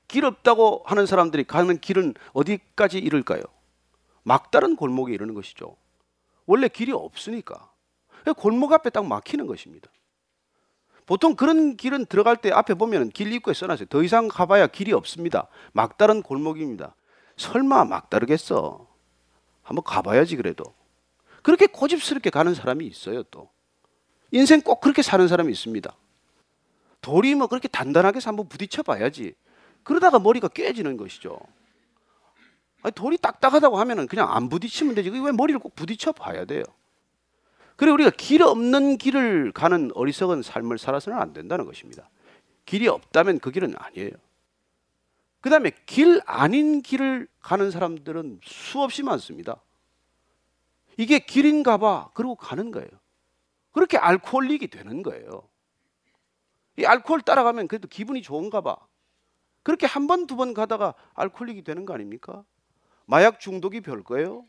길 없다고 하는 사람들이 가는 길은 어디까지 이를까요? 막다른 골목에 이르는 것이죠. 원래 길이 없으니까. 골목 앞에 딱 막히는 것입니다. 보통 그런 길은 들어갈 때 앞에 보면 길 입구에 써놨어요. 더 이상 가봐야 길이 없습니다. 막다른 골목입니다. 설마 막다르겠어? 한번 가봐야지 그래도. 그렇게 고집스럽게 가는 사람이 있어요 또. 인생 꼭 그렇게 사는 사람이 있습니다. 돌이 뭐 그렇게 단단하게 해서 한번 부딪혀 봐야지. 그러다가 머리가 깨지는 것이죠. 아니, 돌이 딱딱하다고 하면은 그냥 안 부딪히면 되지. 왜 머리를 꼭 부딪혀 봐야 돼요? 그리고 우리가 길 없는 길을 가는 어리석은 삶을 살아서는 안 된다는 것입니다. 길이 없다면 그 길은 아니에요. 그 다음에 길 아닌 길을 가는 사람들은 수없이 많습니다. 이게 길인가 봐. 그러고 가는 거예요. 그렇게 알코올릭이 되는 거예요. 이 알코올 따라가면 그래도 기분이 좋은가 봐. 그렇게 한 번, 두 번 가다가 알코올릭이 되는 거 아닙니까? 마약 중독이 별 거예요.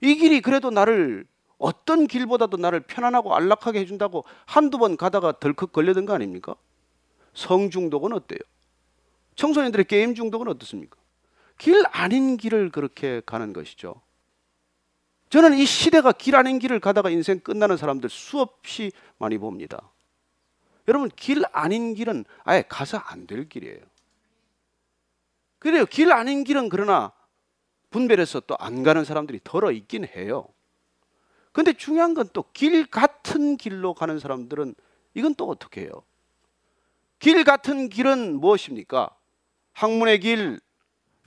이 길이 그래도 나를 어떤 길보다도 나를 편안하고 안락하게 해준다고 한두 번 가다가 덜컥 걸려든 거 아닙니까? 성 중독은 어때요? 청소년들의 게임 중독은 어떻습니까? 길 아닌 길을 그렇게 가는 것이죠. 저는 이 시대가 길 아닌 길을 가다가 인생 끝나는 사람들 수없이 많이 봅니다. 여러분, 길 아닌 길은 아예 가서 안 될 길이에요. 그래요. 길 아닌 길은 그러나 분별해서 또 안 가는 사람들이 덜어 있긴 해요. 근데 중요한 건 또 길 같은 길로 가는 사람들은 이건 또 어떻게 해요? 길 같은 길은 무엇입니까? 학문의 길,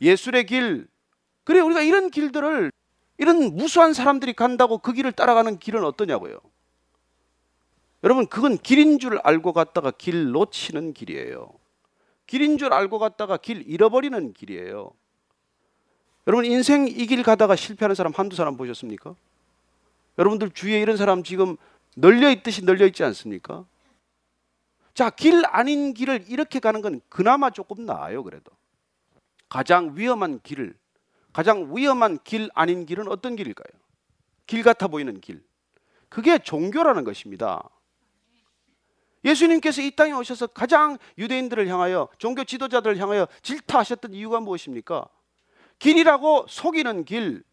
예술의 길. 그래, 우리가 이런 길들을 이런 무수한 사람들이 간다고 그 길을 따라가는 길은 어떠냐고요? 여러분, 그건 길인 줄 알고 갔다가 길 놓치는 길이에요. 길인 줄 알고 갔다가 길 잃어버리는 길이에요. 여러분, 인생 이 길 가다가 실패하는 사람 한두 사람 보셨습니까? 여러분들 주위에 이런 사람 지금 널려 있듯이 널려 있지 않습니까? 자, 길 아닌 길을 이렇게 가는 건 그나마 조금 나아요, 그래도. 가장 위험한 길을 가장 위험한 길 아닌 길은 어떤 길일까요? 길 같아 보이는 길. 그게 종교라는 것입니다. 예수님께서 이 땅에 오셔서 가장 유대인들을 향하여 종교 지도자들을 향하여 질타하셨던 이유가 무엇입니까? 길이라고 속이는 길,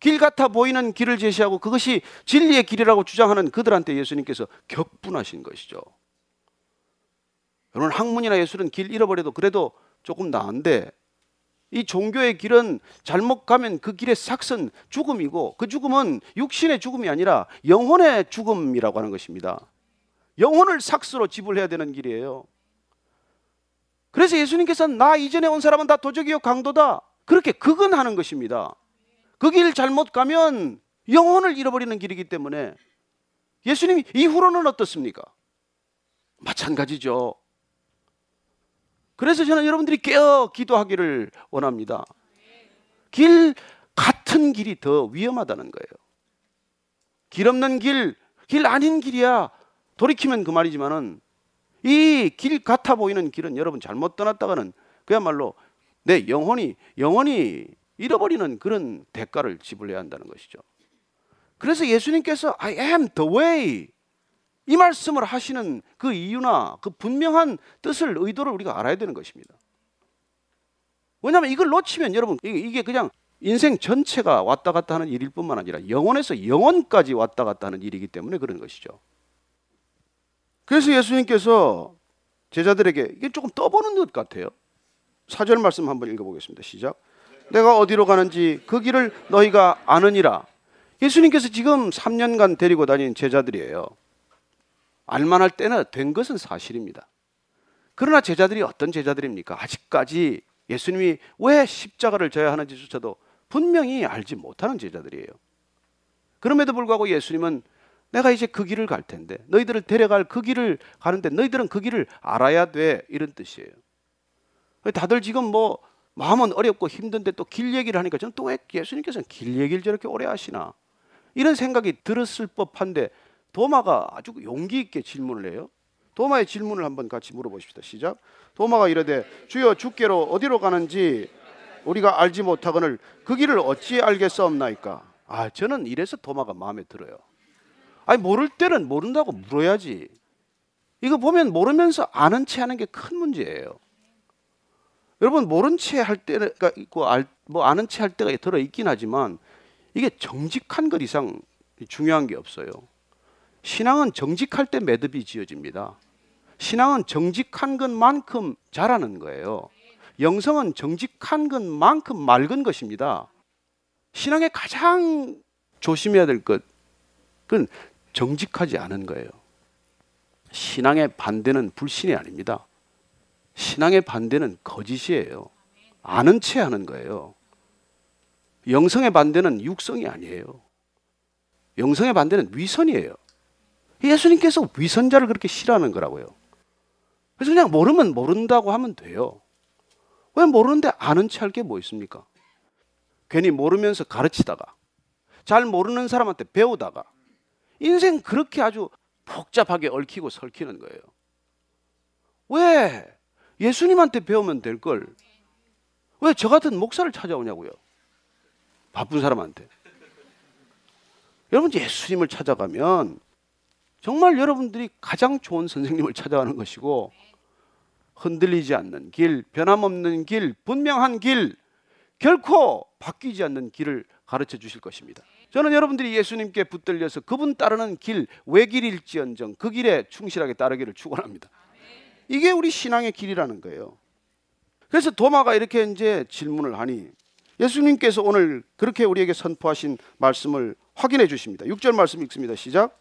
길 같아 보이는 길을 제시하고 그것이 진리의 길이라고 주장하는 그들한테 예수님께서 격분하신 것이죠. 여러분 학문이나 예술은 길 잃어버려도 그래도 조금 나은데 이 종교의 길은 잘못 가면 그 길의 삭은 죽음이고 그 죽음은 육신의 죽음이 아니라 영혼의 죽음이라고 하는 것입니다. 영혼을 삭스로 지불해야 되는 길이에요. 그래서 예수님께서는 나 이전에 온 사람은 다 도적이요 강도다. 그렇게 극은 하는 것입니다. 그 길 잘못 가면 영혼을 잃어버리는 길이기 때문에 예수님 이후로는 어떻습니까? 마찬가지죠. 그래서 저는 여러분들이 깨어 기도하기를 원합니다. 길 같은 길이 더 위험하다는 거예요. 길 없는 길, 길 아닌 길이야. 돌이키면 그 말이지만은 이 길 같아 보이는 길은 여러분 잘못 떠났다가는 그야말로 내 영혼이 영혼이 잃어버리는 그런 대가를 지불해야 한다는 것이죠. 그래서 예수님께서 I am the way 이 말씀을 하시는 그 이유나 그 분명한 뜻을 의도를 우리가 알아야 되는 것입니다. 왜냐하면 이걸 놓치면 여러분 이게- 그냥 인생 전체가 왔다 갔다 하는 일일 뿐만 아니라 영혼에서 영혼까지 왔다 갔다 하는 일이기 때문에 그런 것이죠. 그래서 예수님께서 제자들에게 이게 조금 떠보는 것 같아요. 사절 말씀 한번 읽어보겠습니다. 시작. 내가 어디로 가는지 그 길을 너희가 아느니라. 예수님께서 지금 3년간 데리고 다닌 제자들이에요. 알만할 때는 된 것은 사실입니다. 그러나 제자들이 어떤 제자들입니까? 아직까지 예수님이 왜 십자가를 져야 하는지조차도 분명히 알지 못하는 제자들이에요. 그럼에도 불구하고 예수님은 내가 이제 그 길을 갈 텐데 너희들을 데려갈 그 길을 가는데 너희들은 그 길을 알아야 돼 이런 뜻이에요. 다들 지금 뭐 마음은 어렵고 힘든데 또 길 얘기를 하니까 저는 또 왜 예수님께서는 길 얘기를 저렇게 오래 하시나 이런 생각이 들었을 법한데 도마가 아주 용기 있게 질문을 해요. 도마의 질문을 한번 같이 물어보십시다. 시작. 도마가 이르되 주여 주께로 어디로 가는지 우리가 알지 못하거늘 그 길을 어찌 알겠사옵나이까. 아 저는 이래서 도마가 마음에 들어요. 아니 모를 때는 모른다고 물어야지. 이거 보면 모르면서 아는 체 하는 게 큰 문제예요. 여러분 모른 채 할 때가 있고 알, 뭐 아는 채 할 때가 들어 있긴 하지만 이게 정직한 것 이상 중요한 게 없어요. 신앙은 정직할 때 매듭이 지어집니다. 신앙은 정직한 것만큼 잘하는 거예요. 영성은 정직한 것만큼 맑은 것입니다. 신앙의 가장 조심해야 될 것, 그건 정직하지 않은 거예요. 신앙의 반대는 불신이 아닙니다. 신앙의 반대는 거짓이에요. 아는 채 하는 거예요. 영성의 반대는 육성이 아니에요. 영성의 반대는 위선이에요. 예수님께서 위선자를 그렇게 싫어하는 거라고요. 그래서 그냥 모르면 모른다고 하면 돼요. 왜 모르는데 아는 체 할 게 뭐 있습니까? 괜히 모르면서 가르치다가 잘 모르는 사람한테 배우다가 인생 그렇게 아주 복잡하게 얽히고 설키는 거예요. 왜 예수님한테 배우면 될 걸 왜 저 같은 목사를 찾아오냐고요? 바쁜 사람한테. 여러분 예수님을 찾아가면 정말 여러분들이 가장 좋은 선생님을 찾아가는 것이고 흔들리지 않는 길, 변함없는 길, 분명한 길, 결코 바뀌지 않는 길을 가르쳐 주실 것입니다. 저는 여러분들이 예수님께 붙들려서 그분 따르는 길, 외길일지언정 그 길에 충실하게 따르기를 축원합니다. 이게 우리 신앙의 길이라는 거예요. 그래서 도마가 이렇게 이제 질문을 하니 예수님께서 오늘 그렇게 우리에게 선포하신 말씀을 확인해 주십니다. 6절 말씀 읽습니다. 시작.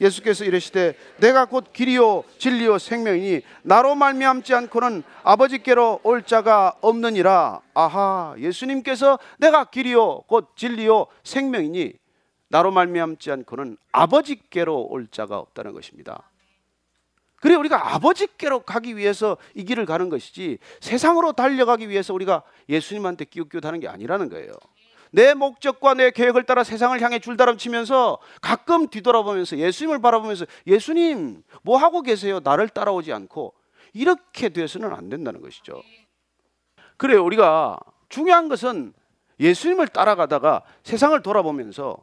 예수께서 이르시되 내가 곧 길이요 진리요 생명이니 나로 말미암지 않고는 아버지께로 올 자가 없느니라. 아하. 예수님께서 내가 길이요 곧 진리요 생명이니 나로 말미암지 않고는 아버지께로 올 자가 없다는 것입니다. 그래 우리가 아버지께로 가기 위해서 이 길을 가는 것이지 세상으로 달려가기 위해서 우리가 예수님한테 끼웃끼웃하는 게 아니라는 거예요. 내 목적과 내 계획을 따라 세상을 향해 줄다름치면서 가끔 뒤돌아보면서 예수님을 바라보면서 예수님 뭐 하고 계세요? 나를 따라오지 않고 이렇게 돼서는 안 된다는 것이죠. 그래 우리가 중요한 것은 예수님을 따라가다가 세상을 돌아보면서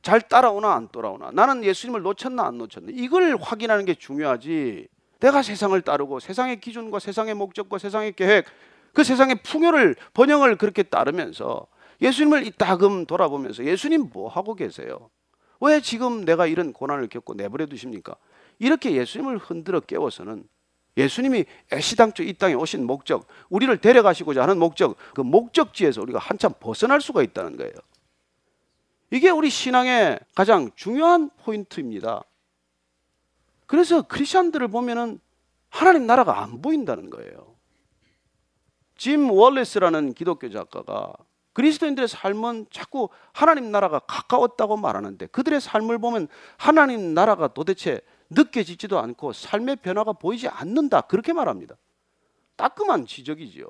잘 따라오나 안 따라오나 나는 예수님을 놓쳤나 안 놓쳤나 이걸 확인하는 게 중요하지 내가 세상을 따르고 세상의 기준과 세상의 목적과 세상의 계획 그 세상의 풍요를 번영을 그렇게 따르면서 예수님을 이따금 돌아보면서 예수님 뭐 하고 계세요? 왜 지금 내가 이런 고난을 겪고 내버려 두십니까? 이렇게 예수님을 흔들어 깨워서는 예수님이 애시당초 이 땅에 오신 목적, 우리를 데려가시고자 하는 목적, 그 목적지에서 우리가 한참 벗어날 수가 있다는 거예요. 이게 우리 신앙의 가장 중요한 포인트입니다. 그래서 크리스천들을 보면은 하나님 나라가 안 보인다는 거예요. 짐 월레스라는 기독교 작가가 그리스도인들의 삶은 자꾸 하나님 나라가 가까웠다고 말하는데 그들의 삶을 보면 하나님 나라가 도대체 느껴지지도 않고 삶의 변화가 보이지 않는다 그렇게 말합니다. 따끔한 지적이지요.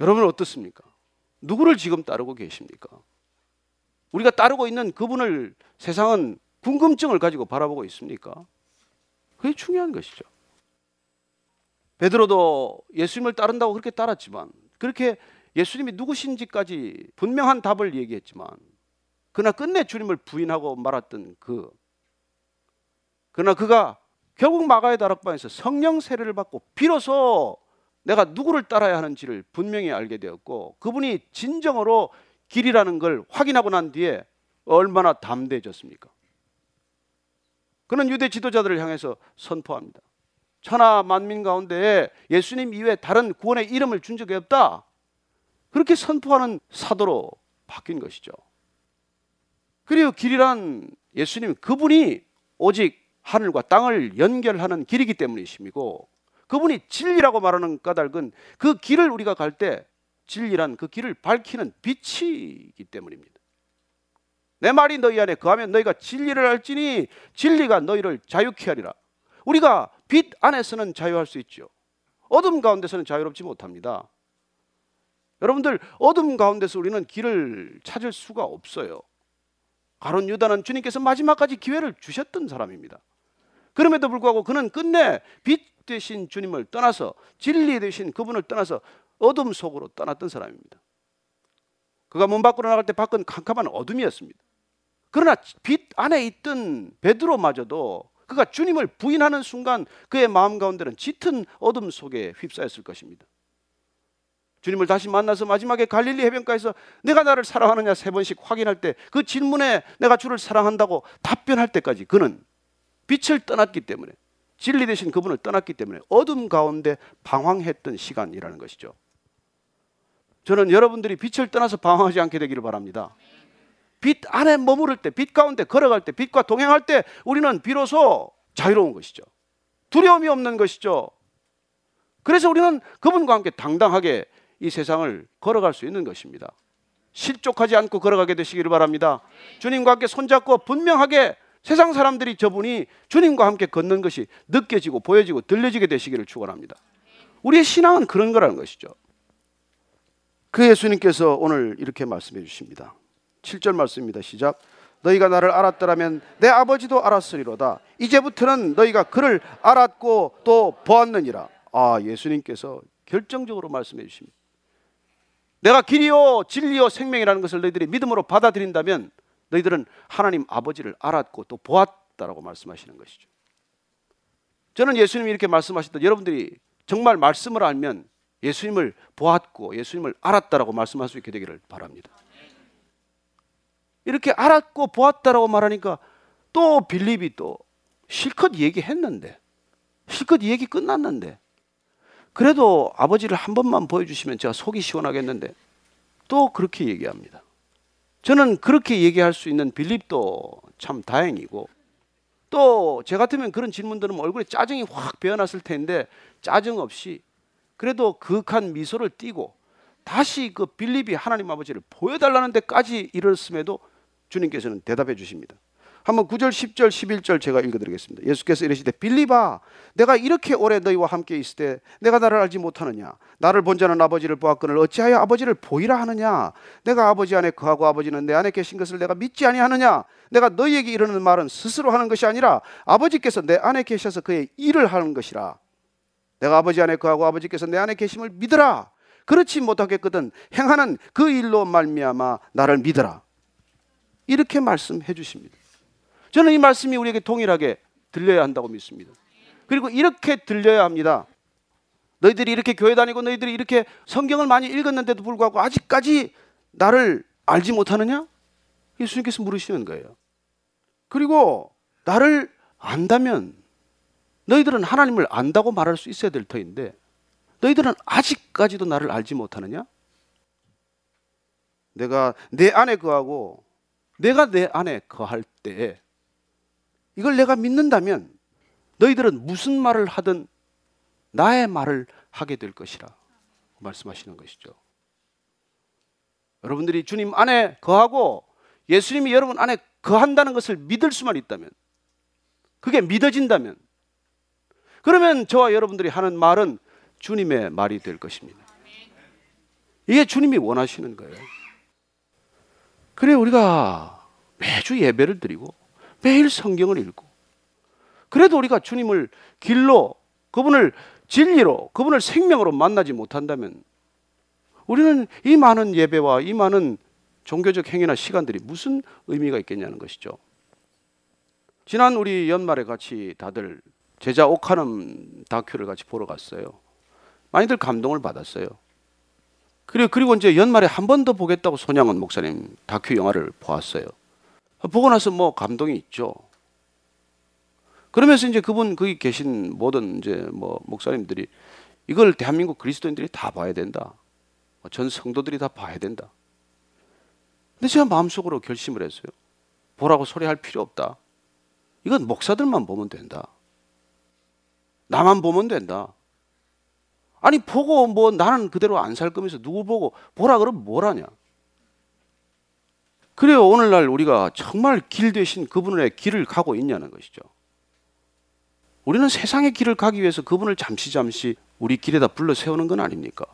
여러분 어떻습니까? 누구를 지금 따르고 계십니까? 우리가 따르고 있는 그분을 세상은 궁금증을 가지고 바라보고 있습니까? 그게 중요한 것이죠. 베드로도 예수님을 따른다고 그렇게 따랐지만 그렇게 예수님이 누구신지까지 분명한 답을 얘기했지만 그러나 끝내 주님을 부인하고 말았던 그 그러나 그가 결국 마가의 다락방에서 성령 세례를 받고 비로소 내가 누구를 따라야 하는지를 분명히 알게 되었고 그분이 진정으로 길이라는 걸 확인하고 난 뒤에 얼마나 담대해졌습니까? 그는 유대 지도자들을 향해서 선포합니다. 천하 만민 가운데 예수님 이외에 다른 구원의 이름을 준 적이 없다. 그렇게 선포하는 사도로 바뀐 것이죠. 그리고 길이란 예수님 그분이 오직 하늘과 땅을 연결하는 길이기 때문이십니고 그분이 진리라고 말하는 까닭은 그 길을 우리가 갈 때 진리란 그 길을 밝히는 빛이기 때문입니다. 내 말이 너희 안에 거하면 너희가 진리를 알지니 진리가 너희를 자유케 하리라. 우리가 빛 안에서는 자유할 수 있죠. 어둠 가운데서는 자유롭지 못합니다. 여러분들 어둠 가운데서 우리는 길을 찾을 수가 없어요. 가론 유다는 주님께서 마지막까지 기회를 주셨던 사람입니다. 그럼에도 불구하고 그는 끝내 빛 되신 주님을 떠나서 진리 되신 그분을 떠나서 어둠 속으로 떠났던 사람입니다. 그가 문 밖으로 나갈 때 밖은 캄캄한 어둠이었습니다. 그러나 빛 안에 있던 베드로마저도 그가 주님을 부인하는 순간 그의 마음 가운데는 짙은 어둠 속에 휩싸였을 것입니다. 주님을 다시 만나서 마지막에 갈릴리 해변가에서 내가 나를 사랑하느냐 세 번씩 확인할 때 그 질문에 내가 주를 사랑한다고 답변할 때까지 그는 빛을 떠났기 때문에 진리 대신 그분을 떠났기 때문에 어둠 가운데 방황했던 시간이라는 것이죠. 저는 여러분들이 빛을 떠나서 방황하지 않게 되기를 바랍니다. 빛 안에 머무를 때, 빛 가운데 걸어갈 때, 빛과 동행할 때 우리는 비로소 자유로운 것이죠. 두려움이 없는 것이죠. 그래서 우리는 그분과 함께 당당하게 이 세상을 걸어갈 수 있는 것입니다. 실족하지 않고 걸어가게 되시기를 바랍니다. 주님과 함께 손잡고 분명하게 세상 사람들이 저분이 주님과 함께 걷는 것이 느껴지고 보여지고 들려지게 되시기를 축원합니다. 우리의 신앙은 그런 거라는 것이죠. 그 예수님께서 오늘 이렇게 말씀해 주십니다. 7절 말씀입니다. 시작. 너희가 나를 알았더라면 내 아버지도 알았으리로다. 이제부터는 너희가 그를 알았고 또 보았느니라. 아, 예수님께서 결정적으로 말씀해 주십니다. 내가 길이요 진리요 생명이라는 것을 너희들이 믿음으로 받아들인다면 너희들은 하나님 아버지를 알았고 또 보았다라고 말씀하시는 것이죠. 저는 예수님이 이렇게 말씀하셨던 여러분들이 정말 말씀을 알면 예수님을 보았고 예수님을 알았다라고 말씀할 수 있게 되기를 바랍니다. 이렇게 알았고 보았다라고 말하니까 또 빌립이 또 실컷 얘기했는데 실컷 얘기 끝났는데 그래도 아버지를 한 번만 보여주시면 제가 속이 시원하겠는데 또 그렇게 얘기합니다. 저는 그렇게 얘기할 수 있는 빌립도 참 다행이고 또 제 같으면 그런 질문 들으면 얼굴에 짜증이 확 배어났을 텐데 짜증 없이 그래도 그윽한 미소를 띠고 다시 그 빌립이 하나님 아버지를 보여달라는 데까지 이르렀음에도 주님께서는 대답해 주십니다. 한번 9절, 10절, 11절 제가 읽어드리겠습니다. 예수께서 이르시되 빌리바 내가 이렇게 오래 너희와 함께 있을 때 내가 나를 알지 못하느냐? 나를 본 자는 아버지를 보았거늘 어찌하여 아버지를 보이라 하느냐? 내가 아버지 안에 거하고 아버지는 내 안에 계신 것을 내가 믿지 아니하느냐? 내가 너희에게 이르는 말은 스스로 하는 것이 아니라 아버지께서 내 안에 계셔서 그의 일을 하는 것이라. 내가 아버지 안에 거하고 아버지께서 내 안에 계심을 믿으라. 그렇지 못하겠거든 행하는 그 일로 말미암아 나를 믿으라. 이렇게 말씀해 주십니다. 저는 이 말씀이 우리에게 동일하게 들려야 한다고 믿습니다. 그리고 이렇게 들려야 합니다. 너희들이 이렇게 교회 다니고 너희들이 이렇게 성경을 많이 읽었는데도 불구하고 아직까지 나를 알지 못하느냐? 예수님께서 물으시는 거예요. 그리고 나를 안다면 너희들은 하나님을 안다고 말할 수 있어야 될 터인데 너희들은 아직까지도 나를 알지 못하느냐? 내가 내 안에 거하고 내가 내 안에 거할 때 이걸 내가 믿는다면 너희들은 무슨 말을 하든 나의 말을 하게 될 것이라 말씀하시는 것이죠. 여러분들이 주님 안에 거하고 예수님이 여러분 안에 거한다는 것을 믿을 수만 있다면 그게 믿어진다면 그러면 저와 여러분들이 하는 말은 주님의 말이 될 것입니다. 이게 주님이 원하시는 거예요. 그래 우리가 매주 예배를 드리고 매일 성경을 읽고 그래도 우리가 주님을 길로 그분을 진리로 그분을 생명으로 만나지 못한다면 우리는 이 많은 예배와 이 많은 종교적 행위나 시간들이 무슨 의미가 있겠냐는 것이죠. 지난 우리 연말에 같이 다들 제자 옥하는 다큐를 같이 보러 갔어요. 많이들 감동을 받았어요. 그리고 그리고 이제 연말에 한 번 더 보겠다고 손양원 목사님 다큐 영화를 보았어요. 보고 나서 뭐 감동이 있죠. 그러면서 이제 그분 거기 계신 모든 이제 뭐 목사님들이 이걸 대한민국 그리스도인들이 다 봐야 된다. 전 성도들이 다 봐야 된다. 근데 제가 마음속으로 결심을 했어요. 보라고 소리할 필요 없다. 이건 목사들만 보면 된다. 나만 보면 된다. 아니 보고 뭐 나는 그대로 안 살 거면서 누구 보고 보라 그러면 뭘 하냐? 그래요. 오늘날 우리가 정말 길 대신 그분의 길을 가고 있냐는 것이죠. 우리는 세상의 길을 가기 위해서 그분을 잠시 잠시 우리 길에다 불러 세우는 건 아닙니까?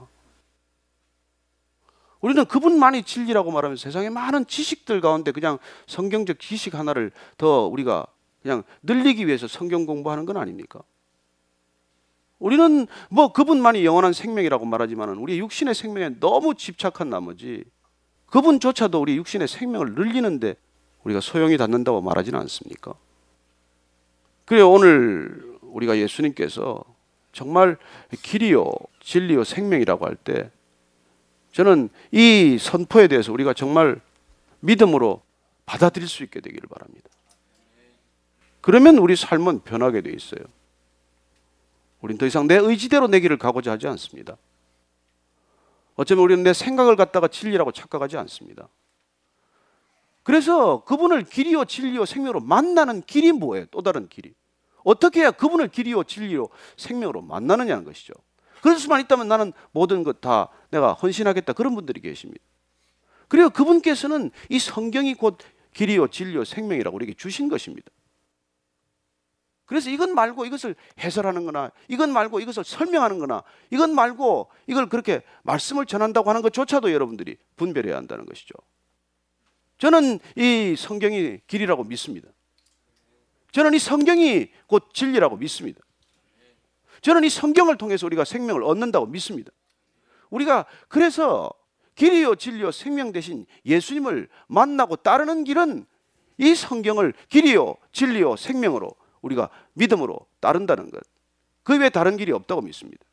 우리는 그분만이 진리라고 말하면서 세상의 많은 지식들 가운데 그냥 성경적 지식 하나를 더 우리가 그냥 늘리기 위해서 성경 공부하는 건 아닙니까? 우리는 뭐 그분만이 영원한 생명이라고 말하지만은 우리 육신의 생명에 너무 집착한 나머지 그분조차도 우리 육신의 생명을 늘리는데 우리가 소용이 닿는다고 말하지는 않습니까? 그래 오늘 우리가 예수님께서 정말 길이요 진리요 생명이라고 할 때 저는 이 선포에 대해서 우리가 정말 믿음으로 받아들일 수 있게 되기를 바랍니다. 그러면 우리 삶은 변하게 돼 있어요. 우리는 더 이상 내 의지대로 내 길을 가고자 하지 않습니다. 어쩌면 우리는 내 생각을 갖다가 진리라고 착각하지 않습니다. 그래서 그분을 길이요 진리요 생명으로 만나는 길이 뭐예요? 또 다른 길이. 어떻게 해야 그분을 길이요 진리요 생명으로 만나느냐는 것이죠. 그럴 수만 있다면 나는 모든 것 다 내가 헌신하겠다 그런 분들이 계십니다. 그리고 그분께서는 이 성경이 곧 길이요 진리요 생명이라고 우리에게 주신 것입니다. 그래서 이것 말고 이것을 해설하는 거나 이것 말고 이것을 설명하는 거나 이것 말고 이걸 그렇게 말씀을 전한다고 하는 것조차도 여러분들이 분별해야 한다는 것이죠. 저는 이 성경이 길이라고 믿습니다. 저는 이 성경이 곧 진리라고 믿습니다. 저는 이 성경을 통해서 우리가 생명을 얻는다고 믿습니다. 우리가 그래서 길이요 진리요 생명 대신 예수님을 만나고 따르는 길은 이 성경을 길이요 진리요 생명으로 우리가 믿음으로 따른다는 것. 그 외에 다른 길이 없다고 믿습니다.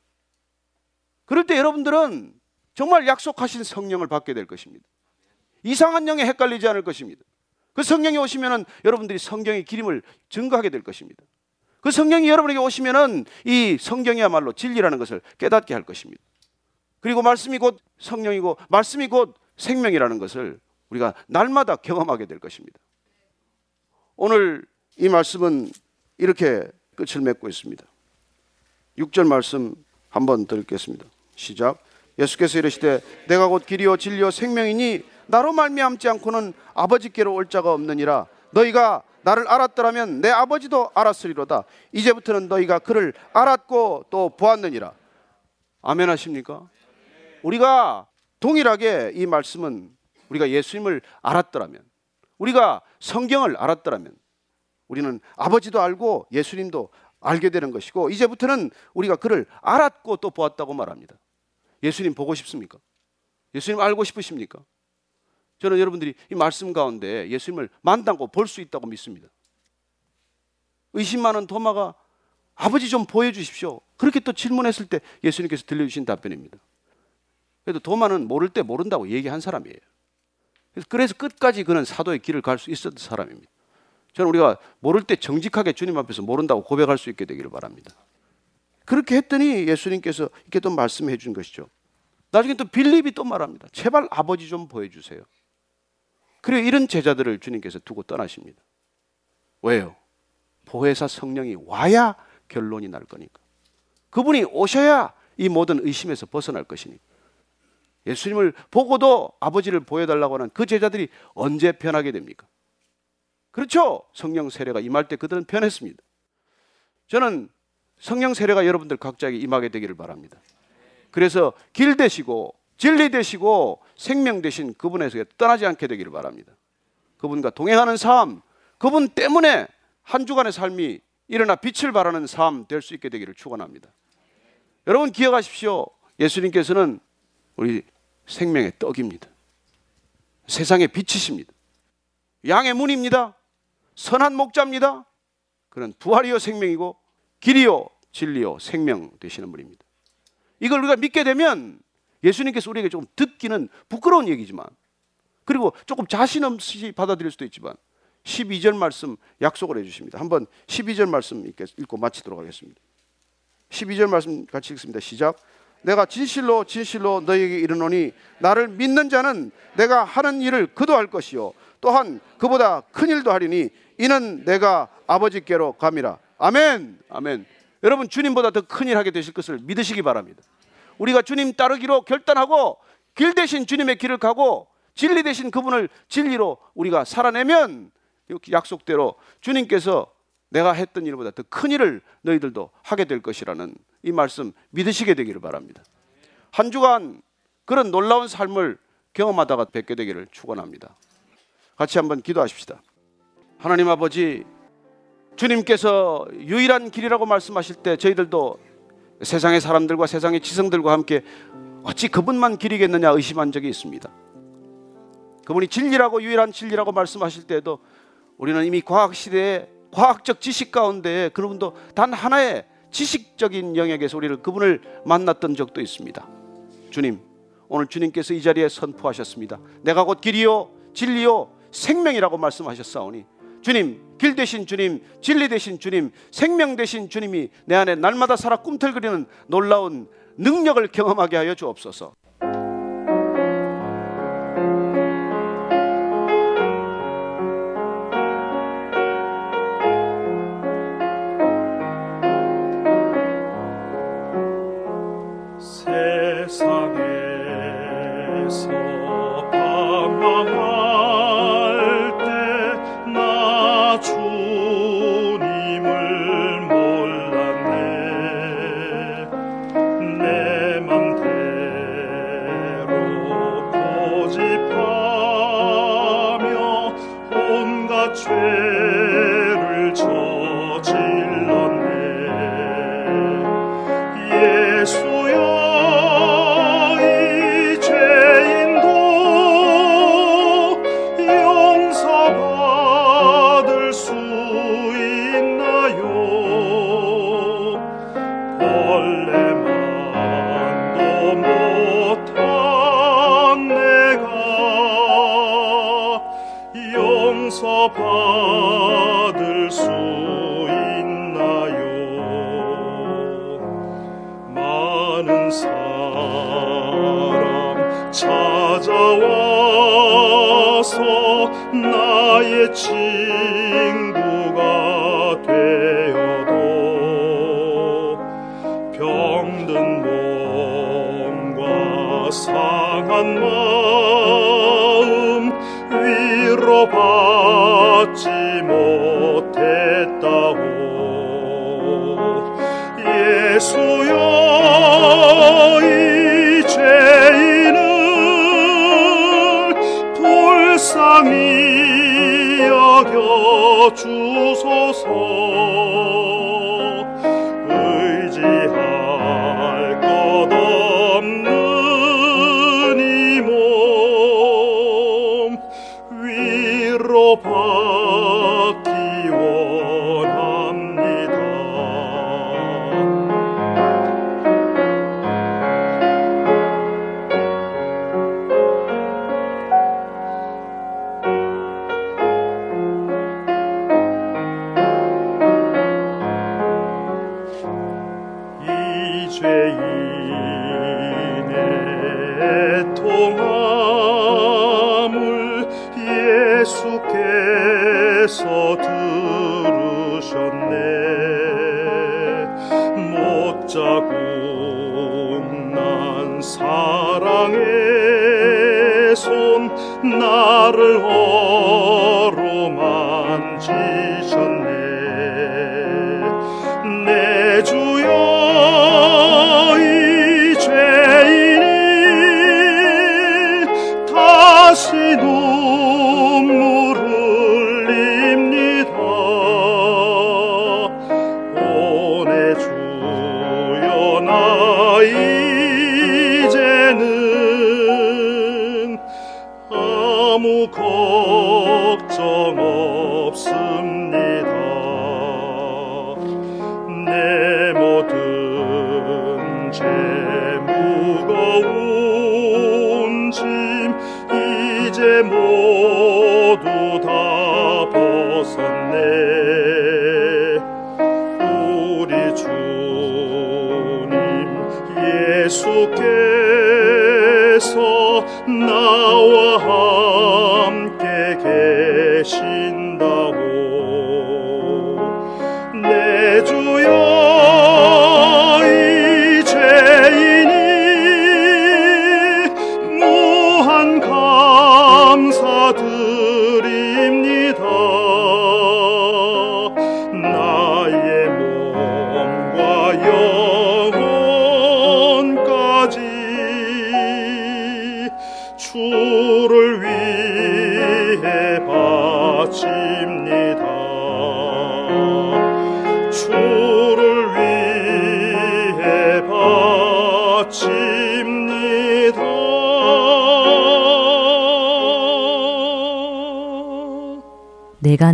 그럴 때 여러분들은 정말 약속하신 성령을 받게 될 것입니다. 이상한 영에 헷갈리지 않을 것입니다. 그 성령이 오시면은 여러분들이 성경의 기림을 증거하게 될 것입니다. 그 성령이 여러분에게 오시면은 이 성경이야말로 진리라는 것을 깨닫게 할 것입니다. 그리고 말씀이 곧 성령이고 말씀이 곧 생명이라는 것을 우리가 날마다 경험하게 될 것입니다. 오늘 이 말씀은 이렇게 끝을 맺고 있습니다. 6절 말씀 한번 들겠습니다. 시작. 예수께서 이르시되 내가 곧 길이요 진리요 생명이니 나로 말미암지 않고는 아버지께로 올 자가 없느니라 너희가 나를 알았더라면 내 아버지도 알았으리로다 이제부터는 너희가 그를 알았고 또 보았느니라 아멘 하십니까? 우리가 동일하게 이 말씀은 우리가 예수님을 알았더라면 우리가 성경을 알았더라면 우리는 아버지도 알고 예수님도 알게 되는 것이고 이제부터는 우리가 그를 알았고 또 보았다고 말합니다. 예수님 보고 싶습니까? 예수님 알고 싶으십니까? 저는 여러분들이 이 말씀 가운데 예수님을 만나고 볼 수 있다고 믿습니다. 의심 많은 도마가 아버지 좀 보여주십시오. 그렇게 또 질문했을 때 예수님께서 들려주신 답변입니다. 그래도 도마는 모를 때 모른다고 얘기한 사람이에요. 그래서 끝까지 그는 사도의 길을 갈 수 있었던 사람입니다. 저는 우리가 모를 때 정직하게 주님 앞에서 모른다고 고백할 수 있게 되기를 바랍니다. 그렇게 했더니 예수님께서 이렇게 또 말씀해 준 것이죠. 나중에 또 빌립이 또 말합니다. 제발 아버지 좀 보여주세요. 그리고 이런 제자들을 주님께서 두고 떠나십니다. 왜요? 보혜사 성령이 와야 결론이 날 거니까. 그분이 오셔야 이 모든 의심에서 벗어날 것이니까. 예수님을 보고도 아버지를 보여달라고 하는 그 제자들이 언제 변하게 됩니까? 그렇죠? 성령 세례가 임할 때 그들은 변했습니다. 저는 성령 세례가 여러분들 각자에게 임하게 되기를 바랍니다. 그래서 길 되시고 진리 되시고 생명 되신 그분에서 떠나지 않게 되기를 바랍니다. 그분과 동행하는 삶, 그분 때문에 한 주간의 삶이 일어나 빛을 발하는 삶 될 수 있게 되기를 축원합니다. 여러분 기억하십시오. 예수님께서는 우리 생명의 떡입니다. 세상의 빛이십니다. 양의 문입니다. 선한 목자입니다. 그는 부활이요 생명이고 길이요 진리요 생명 되시는 분입니다. 이걸 우리가 믿게 되면 예수님께서 우리에게 조금 듣기는 부끄러운 얘기지만 그리고 조금 자신 없이 받아들일 수도 있지만 12절 말씀 약속을 해 주십니다. 한번 12절 말씀 읽고 마치도록 하겠습니다. 12절 말씀 같이 읽습니다. 시작. 내가 진실로 진실로 너희에게 이르노니 나를 믿는 자는 내가 하는 일을 그도 할 것이요 또한 그보다 큰 일도 하리니 이는 내가 아버지께로 감이라. 아멘. 아멘. 여러분 주님보다 더 큰 일 하게 되실 것을 믿으시기 바랍니다. 우리가 주님 따르기로 결단하고 길 대신 주님의 길을 가고 진리 대신 그분을 진리로 우리가 살아내면 약속대로 주님께서 내가 했던 일보다 더 큰 일을 너희들도 하게 될 것이라는 이 말씀 믿으시게 되기를 바랍니다. 한 주간 그런 놀라운 삶을 경험하다가 뵙게 되기를 축원합니다. 같이 한번 기도하십시다. 하나님 아버지 주님께서 유일한 길이라고 말씀하실 때 저희들도 세상의 사람들과 세상의 지성들과 함께 어찌 그분만 길이겠느냐 의심한 적이 있습니다. 그분이 진리라고 유일한 진리라고 말씀하실 때에도 우리는 이미 과학 시대에 과학적 지식 가운데 그분도 단 하나의 지식적인 영역에서 우리를 그분을 만났던 적도 있습니다. 주님, 오늘 주님께서 이 자리에 선포하셨습니다. 내가 곧 길이요 진리요 생명이라고 말씀하셨사오니 주님, 길 대신 주님, 진리 대신 주님, 생명 대신 주님이 내 안에 날마다 살아 꿈틀거리는 놀라운 능력을 경험하게 하여 주옵소서. 죄를 저 어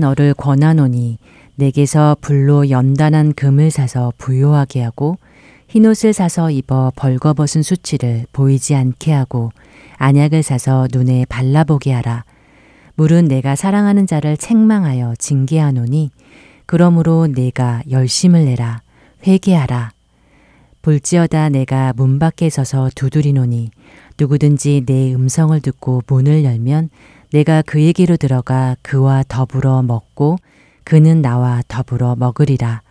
너를 권하노니 내게서 불로 연단한 금을 사서 부요하게 하고 흰옷을 사서 입어 벌거벗은 수치를 보이지 않게 하고 안약을 사서 눈에 발라보게 하라. 물은 내가 사랑하는 자를 책망하여 징계하노니 그러므로 내가 열심을 내라 회개하라. 볼지어다 내가 문 밖에 서서 두드리노니 누구든지 내 음성을 듣고 문을 열면 내가 그에게로 들어가 그와 더불어 먹고 그는 나와 더불어 먹으리라.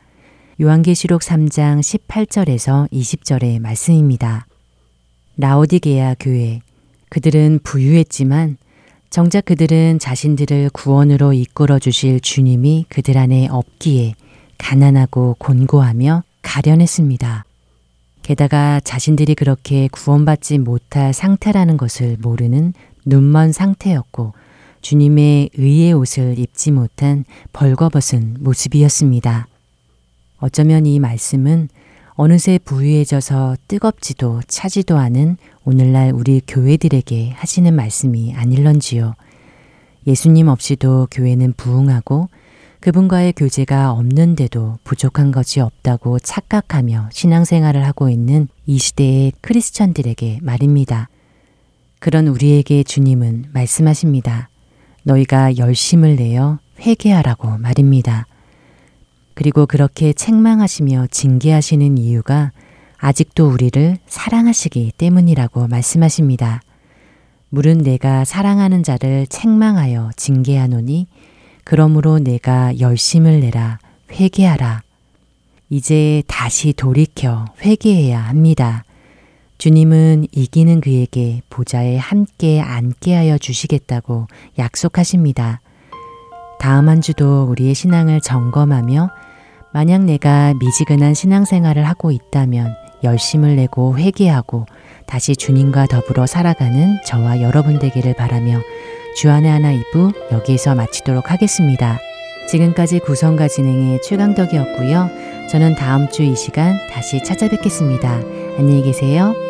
요한계시록 3장 18절에서 20절의 말씀입니다. 라오디게아 교회. 그들은 부유했지만 정작 그들은 자신들을 구원으로 이끌어 주실 주님이 그들 안에 없기에 가난하고 곤고하며 가련했습니다. 게다가 자신들이 그렇게 구원받지 못할 상태라는 것을 모르는 눈먼 상태였고 주님의 의의 옷을 입지 못한 벌거벗은 모습이었습니다. 어쩌면 이 말씀은 어느새 부유해져서 뜨겁지도 차지도 않은 오늘날 우리 교회들에게 하시는 말씀이 아닐런지요. 예수님 없이도 교회는 부흥하고 그분과의 교제가 없는데도 부족한 것이 없다고 착각하며 신앙생활을 하고 있는 이 시대의 크리스천들에게 말입니다. 그런 우리에게 주님은 말씀하십니다. 너희가 열심을 내어 회개하라고 말입니다. 그리고 그렇게 책망하시며 징계하시는 이유가 아직도 우리를 사랑하시기 때문이라고 말씀하십니다. 물은 내가 사랑하는 자를 책망하여 징계하노니 그러므로 내가 열심을 내라 회개하라. 이제 다시 돌이켜 회개해야 합니다. 주님은 이기는 그에게 보좌에 함께 앉게 하여 주시겠다고 약속하십니다. 다음 한 주도 우리의 신앙을 점검하며 만약 내가 미지근한 신앙생활을 하고 있다면 열심을 내고 회개하고 다시 주님과 더불어 살아가는 저와 여러분 되기를 바라며 주안의 하나 2부 여기에서 마치도록 하겠습니다. 지금까지 구성과 진행의 최강덕이었고요. 저는 다음 주 이 시간 다시 찾아뵙겠습니다. 안녕히 계세요.